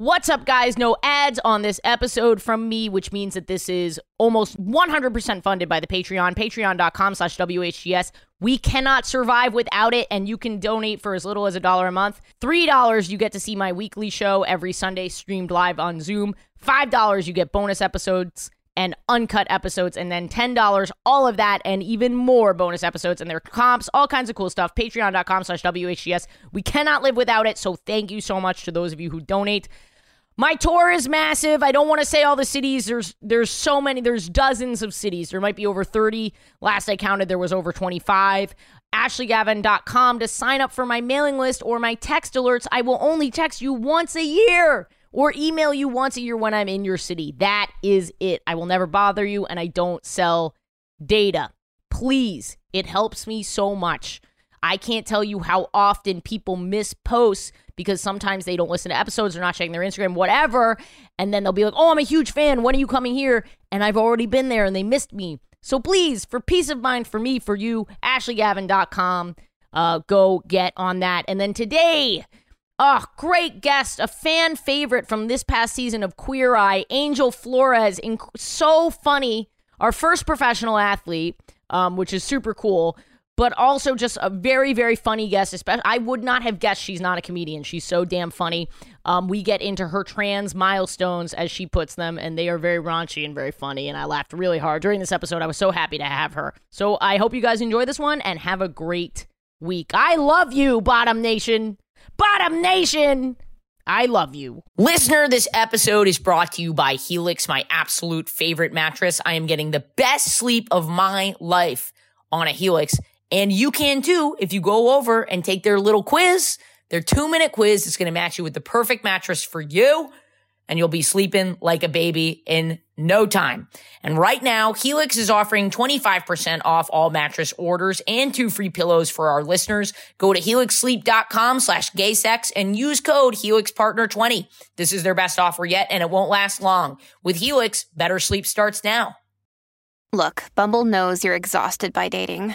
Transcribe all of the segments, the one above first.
What's up, guys? No ads on this episode from me, which means that this is almost 100% funded by the Patreon, patreon.com slash WHGS. We cannot survive without it, and you can donate for as little as a dollar a month. $3, you get to see my weekly show every Sunday streamed live on Zoom. $5, you get bonus episodes and uncut episodes, and then $10, all of that, and even more bonus episodes and their comps, all kinds of cool stuff. Patreon.com slash WHGS. We cannot live without it, so thank you so much to those of you who donate. My tour is massive. I don't want to say all the cities. There's there's so many. There's dozens of cities. There might be over 30. Last I counted, there was over 25. AshleyGavin.com to sign up for my mailing list or my text alerts. I will only text you once a year or email you once a year when I'm in your city. That is it. I will never bother you and I don't sell data. Please, it helps me so much. I can't tell you how often people miss posts because sometimes they don't listen to episodes, they're not checking their Instagram, whatever. And then they'll be like, oh, I'm a huge fan. When are you coming here? And I've already been there and they missed me. So please, for peace of mind for me, for you, AshleyGavin.com, uh, go get on that. And then today, oh, great guest, a fan favorite from this past season of Queer Eye, Angel Flores. Inc- so funny. Our first professional athlete, um, which is super cool but also just a very, very funny guest. Especially, I would not have guessed she's not a comedian. She's so damn funny. Um, we get into her trans milestones, as she puts them, and they are very raunchy and very funny. And I laughed really hard during this episode. I was so happy to have her. So I hope you guys enjoy this one and have a great week. I love you, Bottom Nation. Bottom Nation. I love you. Listener, this episode is brought to you by Helix, my absolute favorite mattress. I am getting the best sleep of my life on a Helix. And you can too if you go over and take their little quiz, their two minute quiz. It's going to match you with the perfect mattress for you. And you'll be sleeping like a baby in no time. And right now, Helix is offering 25% off all mattress orders and two free pillows for our listeners. Go to helixsleep.com slash gaysex and use code HelixPartner20. This is their best offer yet, and it won't last long. With Helix, better sleep starts now. Look, Bumble knows you're exhausted by dating.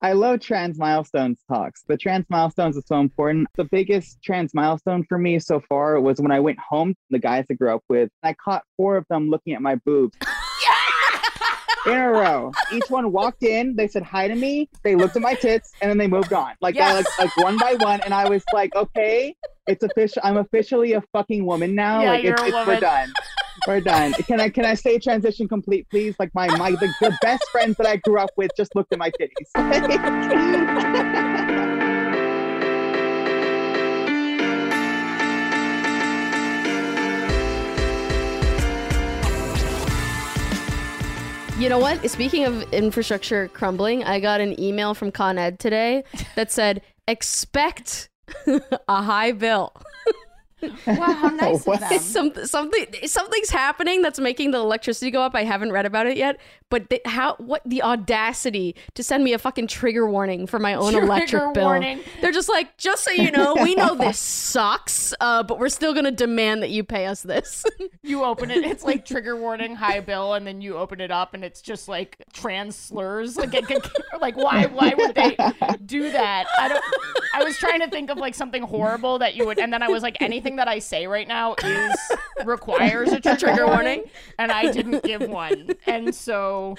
I love trans milestones talks. The trans milestones is so important. The biggest trans milestone for me so far was when I went home the guys I grew up with. I caught four of them looking at my boobs. in a row. Each one walked in, they said hi to me, they looked at my tits, and then they moved on. Like Yes. I, like, like one by one. And I was like, okay, it's official. I'm officially a fucking woman now. Yeah, like you're it's, a it's woman. we're done. We're done. Can I can I say transition complete, please? Like my my the, the best friends that I grew up with just looked at my titties. You know what? Speaking of infrastructure crumbling, I got an email from Con Ed today that said, expect a high bill. Wow, how nice of them. Some, something something's happening that's making the electricity go up. I haven't read about it yet, but the, how what the audacity to send me a fucking trigger warning for my own Trigger electric bill. warning. They're just like, just so you know, we know this sucks, uh, but we're still gonna demand that you pay us this. You open it, it's like trigger warning, high bill, and then you open it up, and it's just like trans slurs. Like, like why? Why would they do that? I don't. I was trying to think of like something horrible that you would, and then I was like, anything that I say right now is requires a trigger, Trigger warning, warning. and I didn't give one. And so,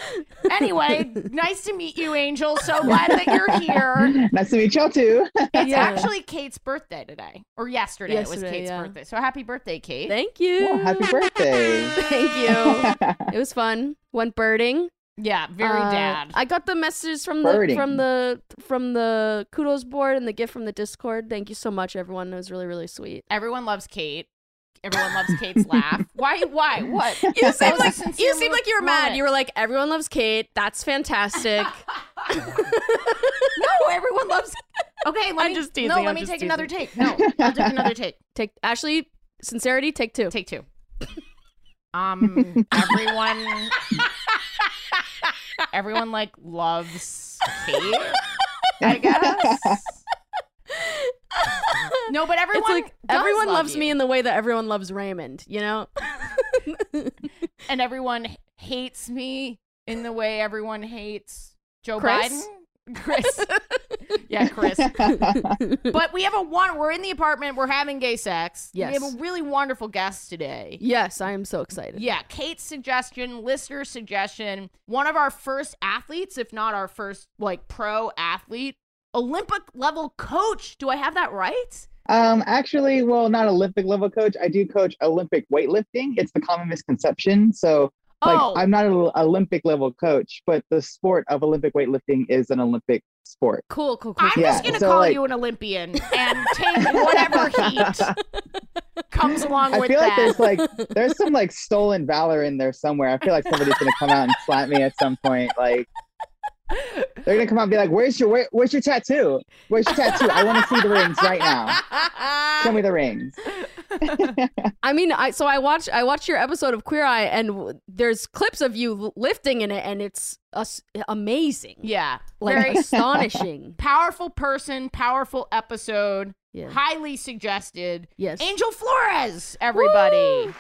anyway, nice to meet you, Angel. So glad that you're here. nice to meet y'all too. It's Yeah. actually Kate's birthday today, or yesterday. it was Kate's yeah. birthday. So happy birthday, Kate. Thank you. Well, happy birthday. Thank you. it was fun. Went birding. Yeah, very Uh, dad. I got the messages from the from the from the kudos board and the gift from the Discord. Thank you so much, everyone. It was really really sweet. Everyone loves Kate. Everyone loves Kate's laugh. Why? Why? What? You That seemed was a like sincere you seemed mo- like you were mad. moment. You were like, everyone loves Kate. That's fantastic. no, everyone loves. Okay, let I'm me just teasing, No, let I'm me just take another take. No, I'll take another take. take Ashley, sincerity, take two. Take two. Um, everyone. Everyone like loves Kate. I guess. No, but everyone it's like everyone love loves you. me in the way that everyone loves Raymond, you know? and everyone hates me in the way everyone hates Joe Chris? Biden. Chris. yeah, Chris. But we have a one. We're in the apartment. We're having gay sex. Yes. We have a really wonderful guest today. yes, I am so excited. Yeah, Kate's suggestion, listener suggestion. One of our first athletes, if not our first like pro athlete, Olympic level coach. Do I have that right? Um, actually, well, not Olympic level coach. I do coach Olympic weightlifting. It's the common misconception. So, like, oh, I'm not an Olympic level coach, but the sport of Olympic weightlifting is an Olympic sport. Cool, cool, cool. I'm Yeah, just gonna so, call like- you an Olympian and take whatever heat comes along with. that. I feel like there's like there's some like stolen valor in there somewhere. I feel like somebody's gonna come out and slap me at some point. Like they're gonna come out and be like, "Where's your where, where's your tattoo? Where's your tattoo? I want to see the rings right now. Show me the rings." I mean, I so I watch I watched your episode of Queer Eye, and w- there's clips of you lifting in it, and it's us amazing, yeah, like very astonishing. powerful person, powerful episode, Yeah. highly suggested. Yes. Angel Flores, everybody.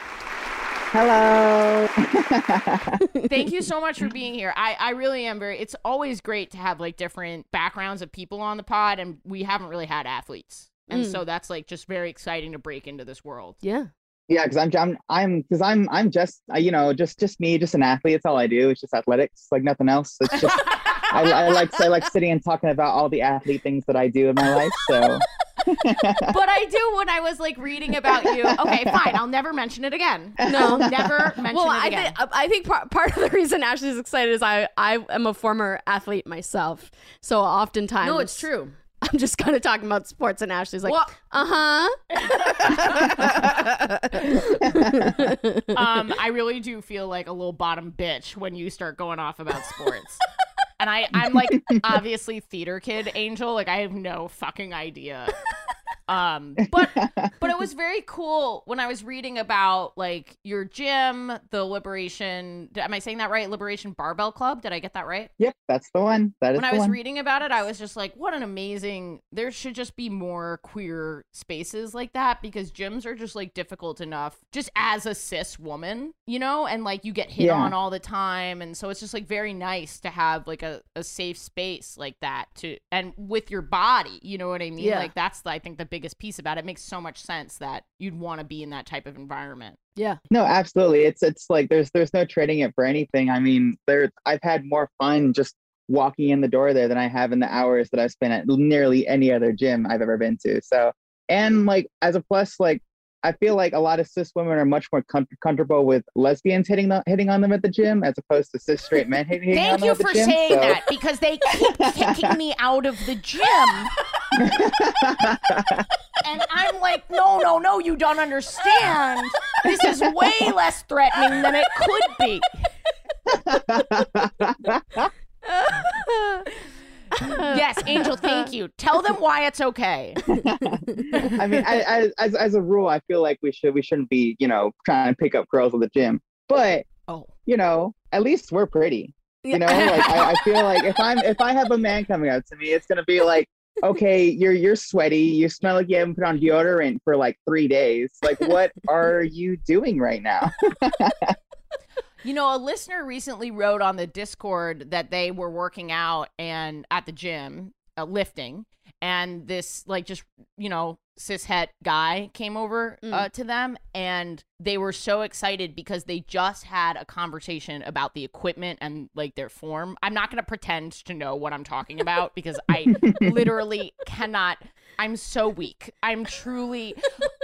Hello. Thank you so much for being here. I, I really am very. It's always great to have like different backgrounds of people on the pod, and we haven't really had athletes, and Mm. so that's like just very exciting to break into this world. Yeah. yeah, because I'm I'm I'm because I'm I'm just uh, you know just just me, just an athlete. It's all I do. It's just athletics, like nothing else. It's just I, I like I like sitting and talking about all the athlete things that I do in my life. So but I do when I was like reading about you. Okay, fine. I'll never mention it again. No. Never mention Well, it I again. think I think part, part of the reason Ashley's excited is I I am a former athlete myself, so oftentimes no, it's true. I'm just kind of talking about sports, and Ashley's like, Well- uh huh. um, I really do feel like a little bottom bitch when you start going off about sports. And I, I'm like obviously theater kid angel. Like I have no fucking idea. Um, but but it was very cool when I was reading about like your gym, the Liberation. Am I saying that right? Liberation Barbell Club. Did I get that right? yep, that's the one. That is when I was one. reading about it, I was just like, what an amazing. There should just be more queer spaces like that because gyms are just like difficult enough just as a cis woman, you know, and like you get hit Yeah. on all the time. And so it's just like very nice to have like a, a safe space like that to, and with your body, you know what I mean? Yeah. Like that's, I think, the biggest piece about it. It makes so much sense that you'd want to be in that type of environment. yeah. No, absolutely. It's it's like there's there's no trading it for anything. I mean, there I've had more fun just walking in the door there than I have in the hours that I've spent at nearly any other gym I've ever been to. So, and like as a plus, like I feel like a lot of cis women are much more com- comfortable with lesbians hitting the, hitting on them at the gym as opposed to cis straight men hitting, hitting Thank on them you at the for gym. saying So- that because they keep kicking me out of the gym. And I'm like, no, no, no, you don't understand. This is way less threatening than it could be. Yes, Angel, thank you. Tell them why it's okay. I mean, I, I, as as a rule, I feel like we should we shouldn't be you know trying to pick up girls at the gym, but Oh. you know, at least we're pretty. You know, like I, I feel like if I'm if I have a man coming up to me, it's gonna be like, okay, you're you're sweaty, you smell like you haven't put on deodorant for like three days. Like, what are you doing right now? You know, a listener recently wrote on the Discord that they were working out and at the gym, uh, lifting, and this like just you know cishet guy came over uh, to them, and they were so excited because they just had a conversation about the equipment and like their form. I'm not going to pretend to know what I'm talking about because I literally cannot. I'm so weak. I'm truly.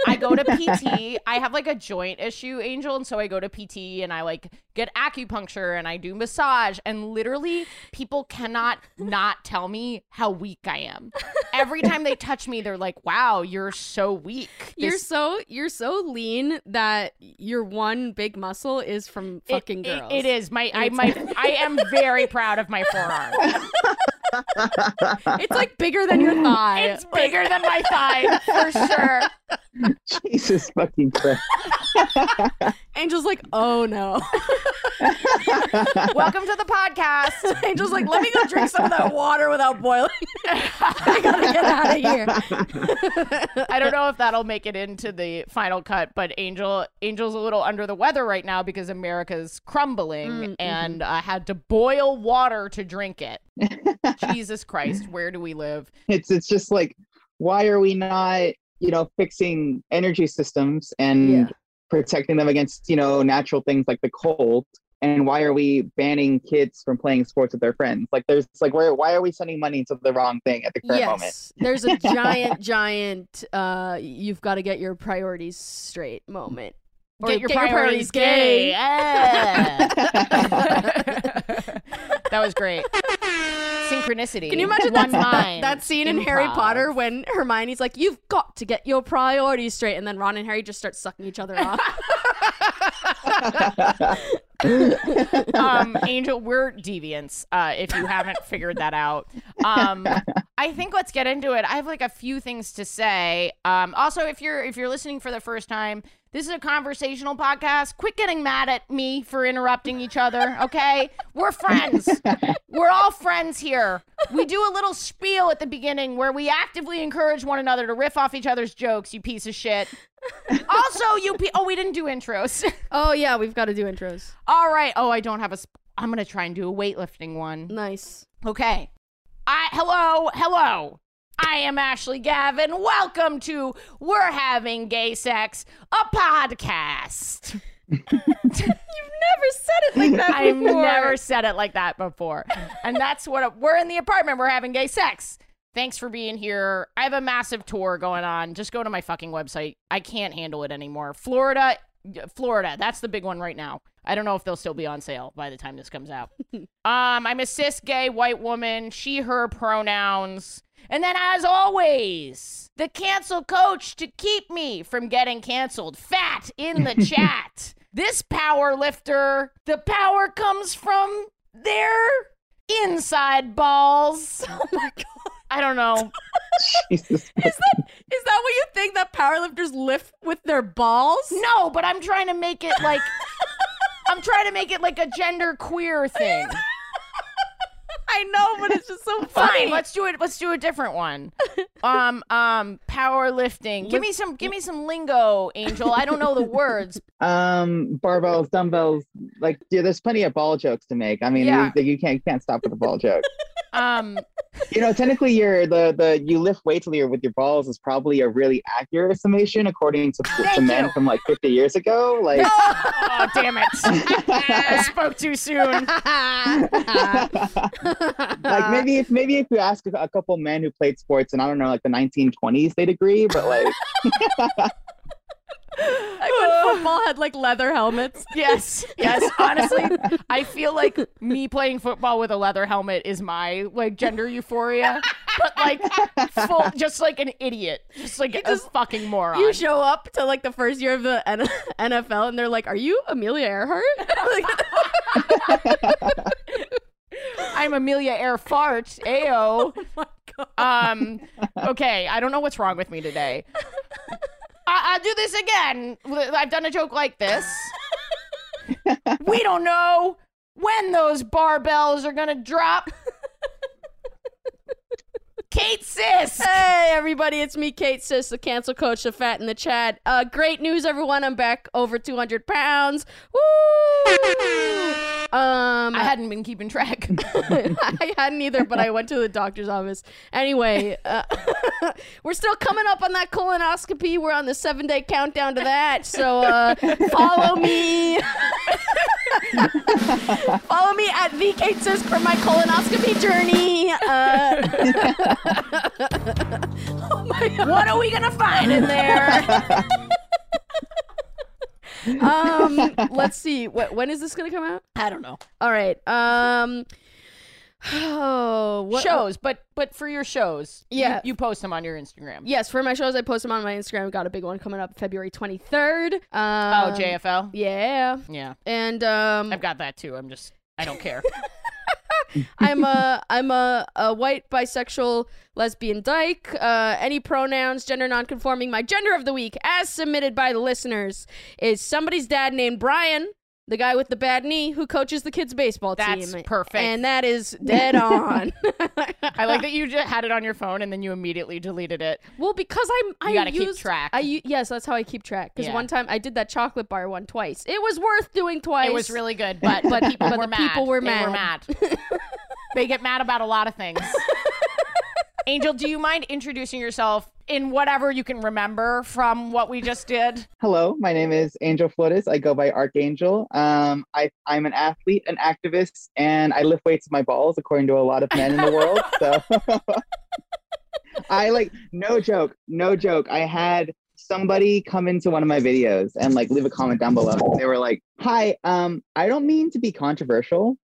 I go to PT. I have like a joint issue, Angel, and so I go to PT and I like get acupuncture and I do massage, and literally people cannot not tell me how weak I am. Every time they touch me, they're like, "Wow, you're so weak." You're so you're so lean that your one big muscle is from fucking it- girls. it is my I my I am very proud of my forearm. It's like bigger than your thigh. It's bigger than my thigh for sure. Jesus fucking Christ. Angel's like, oh no. Welcome to the podcast. Angel's like, let me go drink some of that water without boiling. I gotta get out of here. I don't know if that'll make it into the final cut, but Angel Angel's a little under the weather right now because America's crumbling Mm, and uh, had to boil water to drink it. Jesus Christ, where do we live? it's it's just like why are we not you know fixing energy systems and Yeah. protecting them against you know natural things like the cold and why are we banning kids from playing sports with their friends like there's like where why are we sending money to the wrong thing at the current moment Yes, there's a giant, giant. Uh, you've got to get your priorities straight moment. Or Get your priorities gay. Ah. that was great. Synchronicity. Can you imagine that, that, mind. that scene in Harry Potter when Hermione's like, "You've got to get your priorities straight," and then Ron and Harry just start sucking each other off. um, Angel, we're deviants. Uh, if you haven't figured that out, um, I think let's get into it. I have like a few things to say. Um, also, if you're if you're listening for the first time, this is a conversational podcast. Quit getting mad at me for interrupting each other. Okay, we're friends. We're all friends here. We do a little spiel at the beginning where we actively encourage one another to riff off each other's jokes. You piece of shit. Also, you. Pe- oh, we didn't do intros. oh yeah, we've got to do intros. All right. Oh, I don't have a. Sp- I'm gonna try and do a weightlifting one. Nice. Okay. I hello, hello. I am Ashley Gavin. Welcome to We're Having Gay Sex, a podcast. You've never said it like that I've before. never said it like that before. And that's what we're in the apartment. We're having gay sex. Thanks for being here. I have a massive tour going on. Just go to my fucking website. I can't handle it anymore. Florida, Florida. That's the big one right now. I don't know if they'll still be on sale by the time this comes out. um, I'm a cis gay white woman. She, her pronouns. And then, as always, the cancel coach to keep me from getting canceled. Fat in the chat. This power lifter, the power comes from their inside balls. Oh my god. I don't know. Jesus. Is that is that what you think that powerlifters lift with their balls? No, but I'm trying to make it like I'm trying to make it like a gender queer thing. I know, but it's just so Fine, funny. let's do it. Let's do a different one. Um, um, powerlifting. Give me some. Give me some lingo, Angel. I don't know the words. um barbells dumbbells like yeah there's plenty of ball jokes to make i mean Yeah. you, you can't you can't stop with the ball joke Um, you know technically you're the the you lift weights with your with your balls is probably a really accurate summation according to, to men from like 50 years ago like oh damn it! I spoke too soon. Like maybe if maybe if you ask a, a couple men who played sports in I don't know like the 1920s they'd agree, but like Like when football had like leather helmets. Yes, yes. Honestly, I feel like me playing football with a leather helmet is my like gender euphoria, but like full, just like an idiot, just like a just- fucking moron. You show up to like the first year of the N- NFL and they're like, "Are you Amelia Earhart?" Like, I'm Amelia Air Fart. Ayo. oh my god. Um. Okay, I don't know what's wrong with me today. I- I'll do this again. I've done a joke like this. we don't know when those barbells are gonna drop. Kate Sisk. Hey everybody, it's me, Kate Sisk, the cancel coach, the fat in the chat. Uh, great news, everyone! I'm back over 200 pounds. Woo! Um, I hadn't been keeping track. I hadn't either, but I went to the doctor's office. Anyway, uh, we're still coming up on that colonoscopy. We're on the seven day countdown to that. So uh, follow me. follow me at the Kate Sisk for my colonoscopy journey. Uh, oh my god. what are we gonna find in there? Um, let's see. Wh- when is this gonna come out? I don't know. All right. Um. Oh, what shows, but but for your shows, you- Yeah. you, post them on your Instagram. Yes, for my shows, I post them on my Instagram. Got a big one coming up February 23rd. Um, Oh, JFL. Yeah. Yeah, And um, I've got that too. I'm just I don't care. I'm a I'm a, a white bisexual lesbian dyke. Uh, any pronouns, gender nonconforming. My gender of the week, as submitted by the listeners, is somebody's dad named Brian, the guy with the bad knee who coaches the kids' baseball That's team. perfect. and that is dead on. I like that you just had it on your phone and then you immediately deleted it. Well, because I'm, I You gotta keep track. I yes, that's how I keep track. Because Yeah. one time I did that chocolate bar one twice. It was worth doing twice. It was really good, but but people but were mad. people were They were mad. mad. they get mad about a lot of things. Angel, do you mind introducing yourself in whatever you can remember from what we just did? Hello, my name is Angel Flores. I go by Arkangel. Um, I, I'm an athlete, an activist, and I lift weights with my balls, according to a lot of men in the world. So I like, no joke, no joke. I had somebody come into one of my videos and like leave a comment down below. They were like, "Hi, um, I don't mean to be controversial."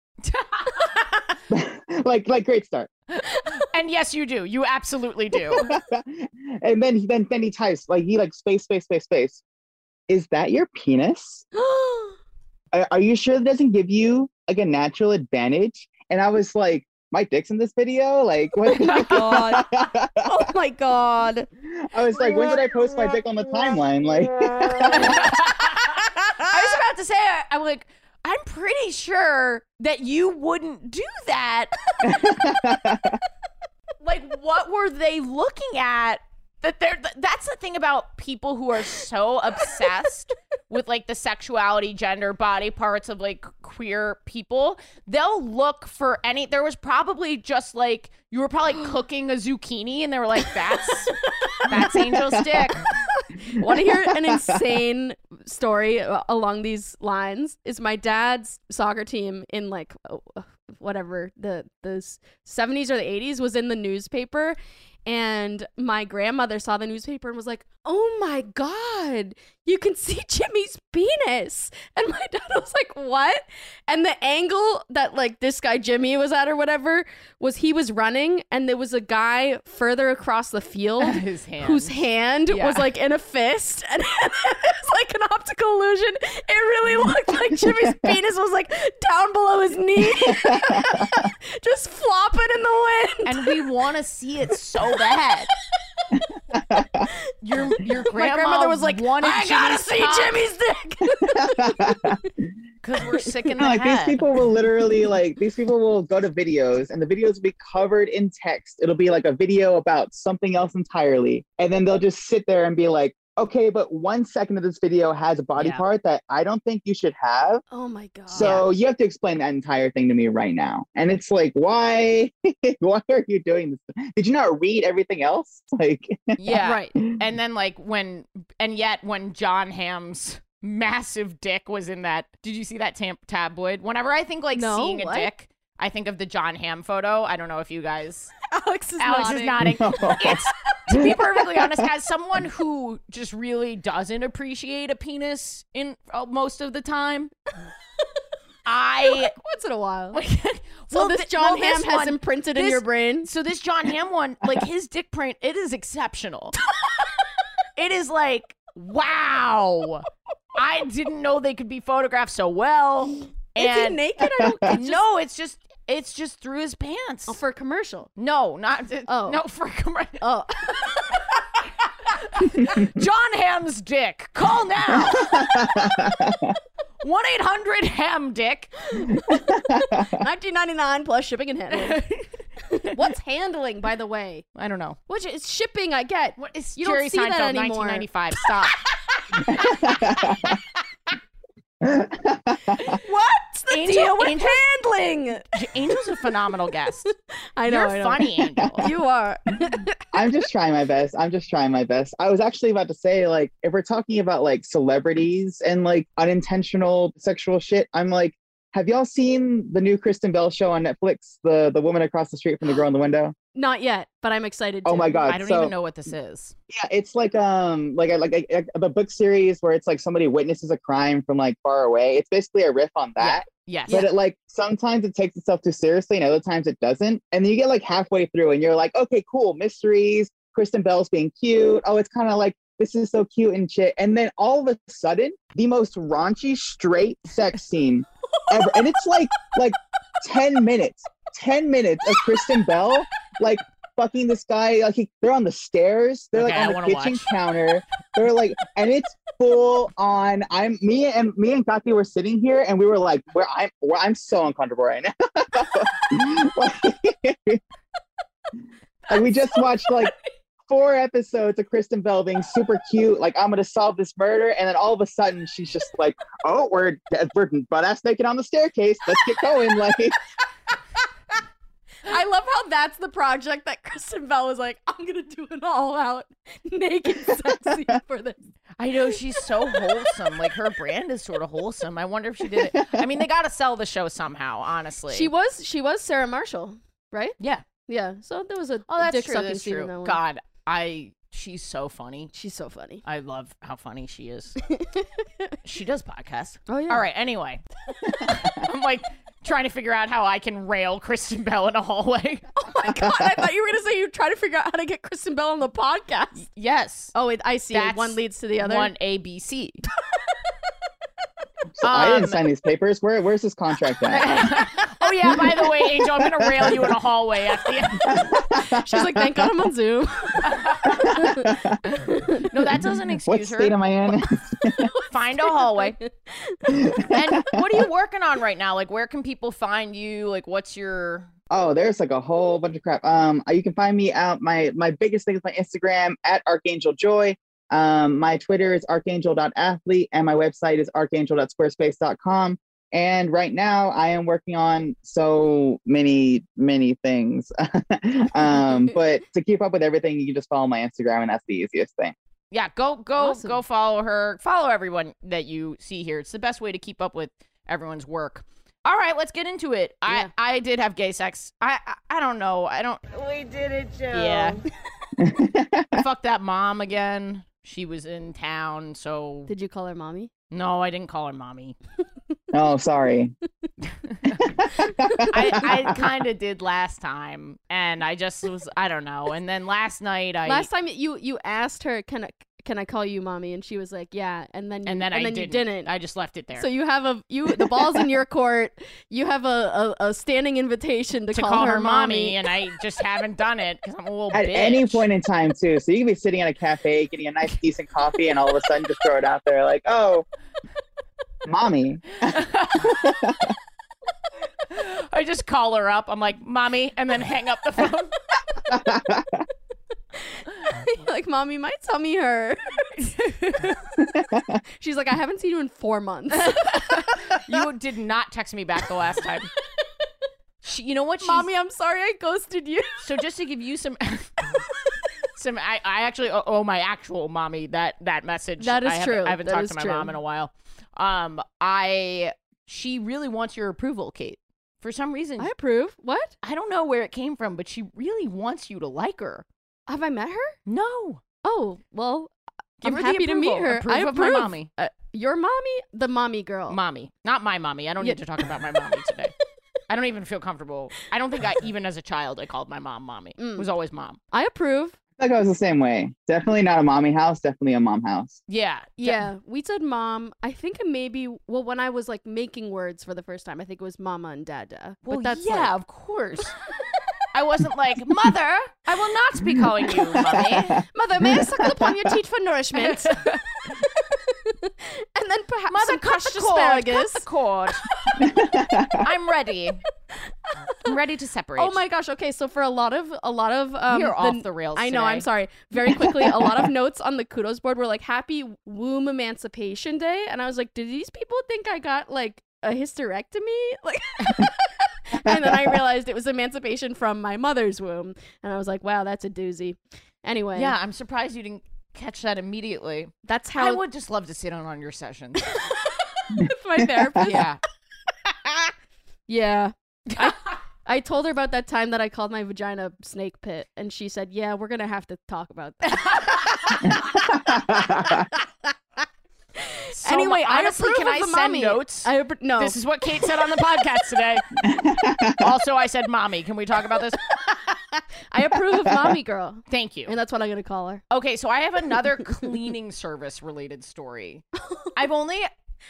like, like, great start. And yes, you do. You absolutely do. and then, then, then he types like he like space, space, space, space. Is that your penis? are, are you sure that doesn't give you like a natural advantage? And I was like, my dick's in this video? Like, what? Oh my God. oh my god. I was like, when did I post my dick on the timeline? Like, I was about to say, I- I'm like, I'm pretty sure that you wouldn't do that. like, what were they looking at? That they're th- that's the thing about people who are so obsessed with like the sexuality, gender, body parts of like queer people. They'll look for any. There was probably just like you were probably cooking a zucchini, and they were like, "That's that's Angel's dick." Want to hear an insane story along these lines? Is my dad's soccer team in like oh, whatever the the 70s or the 80s was in the newspaper and my grandmother saw the newspaper and was like, "Oh my god, you can see Jimmy's penis." And my dad was like, "What?" And the angle that like this guy Jimmy was at or whatever was he was running and there was a guy further across the field His hand. whose hand Yeah. was like in a fist and it was like an optical illusion. It really looked like Jimmy's penis was like down below his knee, just flopping in the wind. and we want to see it so bad. your your grandma My grandmother was like, wanted "I gotta see Jimmy's dick." because we're sick in the like these people will literally like these people will go to videos and the videos will be covered in text. It'll be like a video about something else entirely, and then they'll just sit there and be like, "Okay, but one second of this video has a body Yeah. part that I don't think you should have." oh my god! So you have to explain that entire thing to me right now. And it's like, why? why are you doing this? Did you not read everything else? Like, yeah, right. And then like when and yet when Jon Hamm's massive dick was in that. Did you see that tam- tabloid? Whenever I think like No, seeing a what? dick, I think of the Jon Hamm photo. I don't know if you guys. Alex is Alex nodding. is nodding. It's to be perfectly honest, as someone who just really doesn't appreciate a penis in uh, most of the time, I Once in a while. well, So this th- John well, Ham this has one- imprinted in your brain. So this Jon Hamm one, like his dick print, it is exceptional. it is like wow. I didn't know they could be photographed so well. Is he And naked? I don't. it's just- no, it's just it's just through his pants. Oh, for a commercial. no, not Oh. no for commercial. Oh, Jon Hamm's dick. Call now. One eight hundred Ham Dick. 1999 plus shipping and handling. What's handling, by the way? I don't know. Which is shipping? I get. What is You Jerry don't see that Seinfeld, anymore. 1995? Stop. What's the Angel- deal with Angel- handling? Angel's a phenomenal guest. I know. You're I know. funny, Angel. You are. I'm just trying my best. I'm just trying my best. I was actually about to say, like, if we're talking about like celebrities and like unintentional sexual shit, I'm like, have y'all seen the new Kristen Bell show on Netflix? The the woman across the street from the girl in the window. Not yet, but I'm excited. Oh to. my god! I don't so, even know what this is. Yeah, it's like um like a, like a, a, a book series where it's like somebody witnesses a crime from like far away. It's basically a riff on that. Yes. But it like sometimes it takes itself too seriously and other times it doesn't. And then you get like halfway through and you're like, okay, cool, mysteries, Kristen Bell's being cute. Oh, it's kind of like this is so cute and shit. And then all of a sudden, the most raunchy straight sex scene ever. And it's like like 10 minutes. 10 minutes of Kristen Bell like fucking this guy. Like he, they're on the stairs. They're Okay, like on the kitchen watch. counter. They're like, and it's full on. I'm me and me and Kathy were sitting here, and we were like, "Where I'm, where I'm so uncomfortable right now." like, like, we just watched like four episodes of Kristen Bell being super cute. Like I'm gonna solve this murder, and then all of a sudden she's just like, "Oh, we're we're butt ass naked on the staircase. Let's get going." Like. I love how that's the project that Kristen Bell was like, I'm gonna do an all out naked sex scene for this. I know she's so wholesome. Like her brand is sort of wholesome. I wonder if she did it. I mean, they got to sell the show somehow. Honestly, She was she was Sarah Marshall, right? Yeah. Yeah. So there was a Oh, that's dick true. That's true. that. God, I. She's so funny. She's so funny. I love how funny she is. she does podcasts. Oh yeah. All right. Anyway, I'm like trying to figure out how I can rail Kristen Bell in a hallway. Oh my god! I thought you were gonna say you try to figure out how to get Kristen Bell on the podcast. yes. Oh, I see. That's one leads to the other. One A B C. I Um, didn't sign these papers. Where where's this contract at? oh yeah. By the way, Angel, I'm gonna rail you in a hallway at the end. She's like, thank God I'm on Zoom. No, that doesn't excuse what excuse state her. am I in? Find a hallway. and what are you working on right now? Like, where can people find you? Like, what's your Oh, there's like a whole bunch of crap. Um, you can find me out. My my biggest thing is my Instagram at Arkangel Joy. Um, my Twitter is arkangel.athlete, and my website is arkangel.squarespace.com. And right now, I am working on so many many things. um, but to keep up with everything, you can just follow my Instagram, and that's the easiest thing. Yeah, go go Awesome. go follow her. Follow everyone that you see here. It's the best way to keep up with everyone's work. All right, let's get into it. Yeah. I I did have gay sex. I I, I don't know. I don't. We did it, Joe. Yeah. Fuck that mom again. She was in town, so Did you call her mommy? no, I didn't call her mommy. oh, sorry. I, I kind of did last time, and I just was I don't know. And then last night I Last time you you asked her, can I can I call you mommy? And she was like, yeah. And then you, and then I you didn't. didn't. I just left it there. So you have a you the ball's in your court. You have a, a, a standing invitation to, to call, her mommy, and I just haven't done it because I'm a little At bitch. any point in time, too. So you can be sitting at a cafe, getting a nice, decent coffee, and all of a sudden just throw it out there, like, "Oh, mommy." I just call her up. I'm like, "Mommy," and then hang up the phone. like mommy might tell me her. She's like, I haven't seen you in four months. you did not text me back the last time. She, you know what? She's, mommy, I'm sorry I ghosted you. So just to give you some, some, I, I actually owe, owe my actual mommy that that message. That is I true. I haven't That talked to my true. mom in a while. Um, I she really wants your approval, Kate. For some reason, I I, approve. What? I don't know where it came from, but she really wants you to like her. Have I met her? No, Oh, well, give I'm her happy the to meet her. Approve I of my approve. mommy, Uh, your mommy? The mommy girl. mommy, not my mommy. I don't Yeah. need to talk about my mommy today. I don't even feel comfortable. I don't think I even as a child I called my mom mommy. Mm. It was always mom. I approve. I think I was the same way. Definitely not a mommy house. Definitely a mom house. Yeah, de- Yeah, we said mom. I think maybe well when I was like making words for the first time, I think it was mama and dada. Well, but that's yeah, like, of course. I wasn't like, mother, I will not be calling you mommy. mother, may I suckle upon your teat for nourishment? and then perhaps Mother, some crushed asparagus. Cut the cord. I'm ready. I'm ready to separate. Oh my gosh. Okay, so for a lot of a lot of um, You're off the rails I know. I'm sorry. Very quickly, a lot of notes on the kudos board were like "Happy Womb Emancipation Day," and I was like, "Did these people think I got like a hysterectomy?" Like, and then I realized it was emancipation from my mother's womb, and I was like, "Wow, that's a doozy." Anyway, Yeah, I'm surprised you didn't catch that immediately. that's how I would just love to sit on on your sessions. with my therapist. yeah. Yeah. I, I told her about that time that I called my vagina snake pit, and she said, "Yeah, we're gonna have to talk about that." So anyway, I honestly, approve can of I the send mommy. notes? I no. This is what Kate said on the podcast today. also, I said, "Mommy, can we talk about this?" I approve of mommy girl, Thank you. and that's what I'm gonna call her. Okay, so I have another cleaning service related story. I've only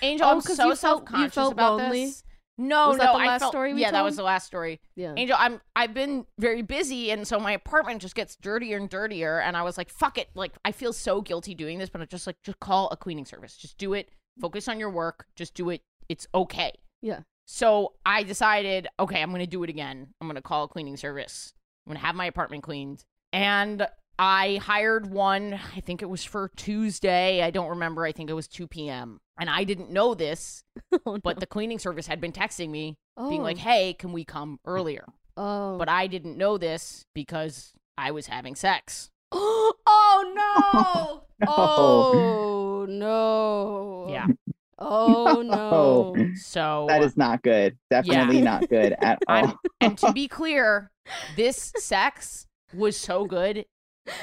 Angel, Oh, I'm 'cause so you felt- self conscious felt about lonely? this. No, Was no, that the I last felt, story we yeah, that was the last story. Yeah. Angel, I'm I've been very busy, and so my apartment just gets dirtier and dirtier. And I was like, "Fuck it!" Like I feel so guilty doing this, but I just like just call a cleaning service. Just do it. Focus on your work. Just do it. It's okay. Yeah. So I decided, okay, I'm gonna do it again. I'm gonna call a cleaning service. I'm gonna have my apartment cleaned, and I hired one. I think it was for Tuesday. I don't remember. I think it was 2 p.m. And I didn't know this, Oh, but the cleaning service had been texting me, oh. being like, oh. "Hey, can we come earlier?" oh. but I didn't know this because I was having sex. oh no! No. Oh no! Yeah. Oh no! Oh. So That is not good. Definitely not good at all. and to be clear, this sex was so good.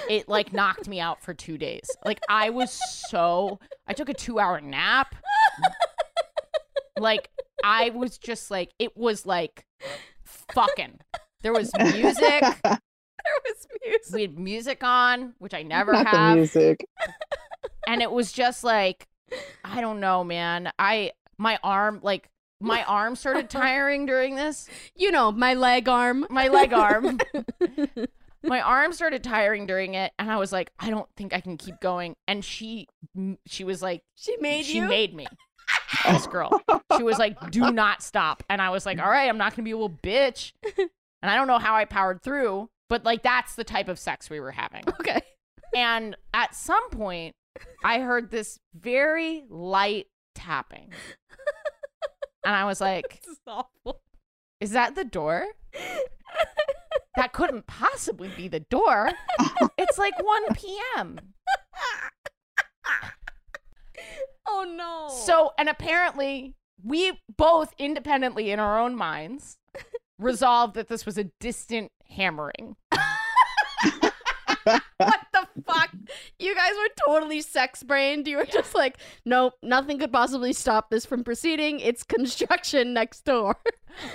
It like knocked me out for 2 days. Like I was so I took a 2-hour nap. Like I was just like it was like fucking. There was music. there was music. We had music on, which I never not the have. music. and it was just like i don't know man i my arm like my arm started tiring during this You know, my leg arm. my leg arm my arm started tiring during it and i was like i don't think i can keep going and she she was like She made she you. made me this girl she was like do not stop and i was like mm. all right i'm not gonna be a little bitch and i don't know how i powered through but like that's the type of sex we were having okay. and at some point, I heard this very light tapping. And I was like, This is awful. is that the door? That couldn't possibly be the door. It's like 1 p.m. Oh no. So, and apparently, we both independently in our own minds resolved that this was a distant hammering. What the fuck? You guys were totally sex brained. You were just like, nope, nothing could possibly stop this from proceeding. It's construction next door.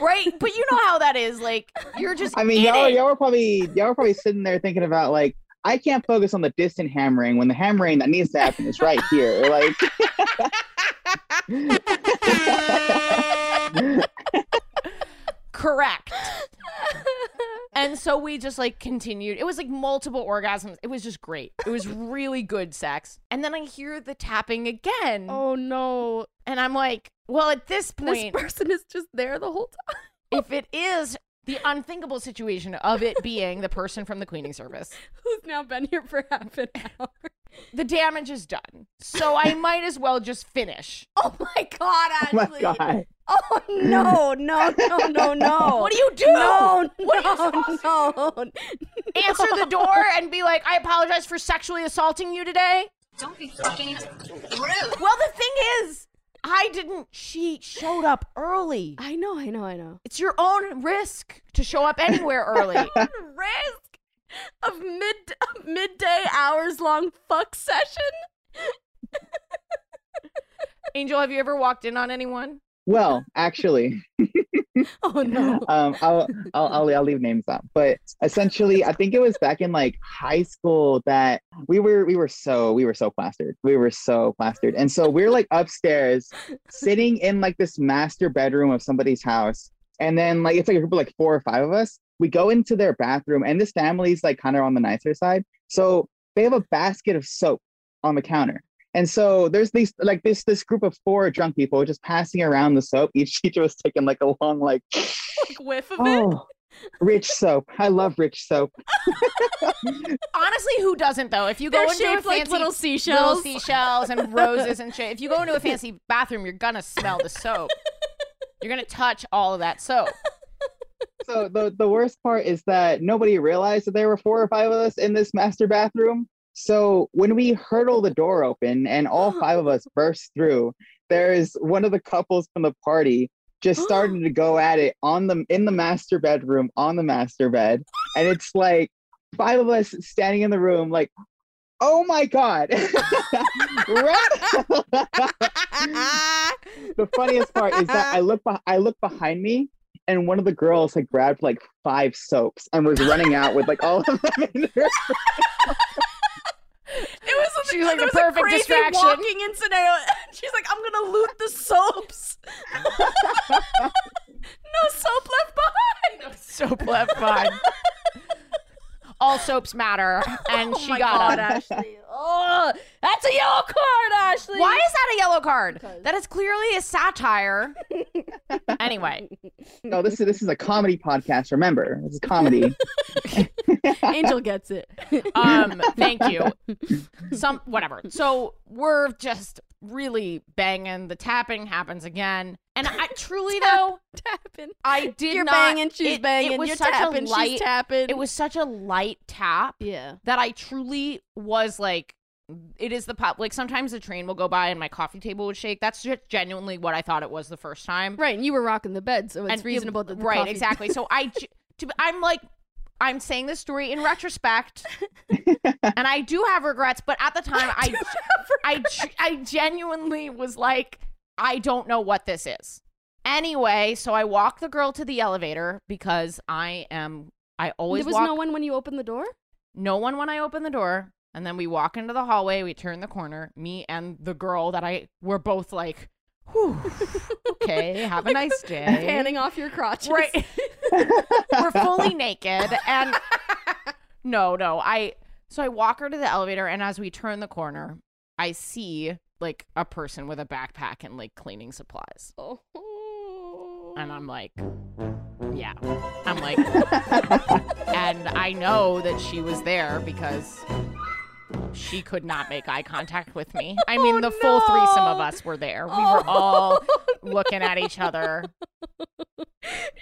Right? But you know how that is. Like, you're just. I mean, y'all, it. y'all were probably y'all were probably sitting there thinking about like, I can't focus on the distant hammering when the hammering that needs to happen is right here. Like, Correct. And so we just like continued. It was like multiple orgasms. It was just great. It was really good sex. And then I hear the tapping again. oh no. And I'm like, well, at this point, This person is just there the whole time. if it is the unthinkable situation of it being the person from the cleaning service, Who's now been here for half an hour. The damage is done. So I might as well just finish. Oh my god, oh my god, Oh no, no, no, no, no. What do you do? No, What are you no, no. Answer the door and be like, I apologize for sexually assaulting you today. Don't be fucking rude. Well, the thing is, I didn't. She showed up early. I know, I know, I know. It's your own risk to show up anywhere early. Risk of mid midday hours long fuck session. Angel, have you ever walked in on anyone? well, actually, Oh no. um, I'll, I'll I'll I'll leave names out, but essentially, I think it was back in like high school that we were we were so we were so plastered, we were so plastered, and so we're like upstairs, sitting in like this master bedroom of somebody's house, and then like it's like a group of like four or five of us. We go into their bathroom, and this family's like kind of on the nicer side, so they have a basket of soap on the counter. And so there's these like this this group of four drunk people just passing around the soap. Each teacher was taking like a long like like whiff of it. Oh, rich soap. I love rich soap. Honestly, who doesn't though? If you go They're into a shaped like fancy little little seashells. seashells and roses and shit, if you go into a fancy bathroom, you're gonna smell the soap. You're gonna touch all of that soap. So the the worst part is that nobody realized that there were four or five of us in this master bathroom. So when we hurtle the door open and all five of us burst through, there's one of the couples from the party just starting to go at it on the in the master bedroom on the master bed, and it's like five of us standing in the room like. Oh my god. The funniest part is that I look beh- I look behind me and one of the girls had grabbed like five soaps and was running out with like all of them in her. It was She's like there the was a perfect crazy distraction. walking in scenario. She's like, I'm gonna loot the soaps. no soap left behind. Soap left behind. All soaps matter, and oh she my got God, him. Ashley. Oh, that's a yellow card, Ashley. Why is that a yellow card? Because- That is clearly a satire. Anyway, No, this is this is a comedy podcast. Remember, this is comedy. Angel gets it. um, thank you. Some whatever. So we're just really banging. The tapping happens again, and I truly though tapping. I did You're not. banging, she's it, banging. It was you're such tapping, a light. she's tapping. It was such a light tap yeah. that I truly was like. It is the pop. Like sometimes the train will go by and my coffee table would shake. That's just genuinely what I thought it was the first time. Right, and you were rocking the bed, so it's And you- reasonable that the right coffee- exactly so i to, i'm like i'm saying this story in retrospect and i do have regrets but at the time i I, ge- I genuinely was like i don't know what this is anyway so i walk the girl to the elevator because i am i always There was walk no one when you opened the door. no one when I open the door. And then we walk into the hallway, we turn the corner, me and the girl that I were both like, Whew, okay, have a nice day. Panning off your crotches. Right. we're fully naked and no, no. I so I walk her to the elevator and as we turn the corner, I see like a person with a backpack and like cleaning supplies. Oh. And I'm like, yeah. I'm like, and I know that she was there because she could not make eye contact with me. I mean, Oh, the full threesome of us were there. We Oh, were all looking at each other.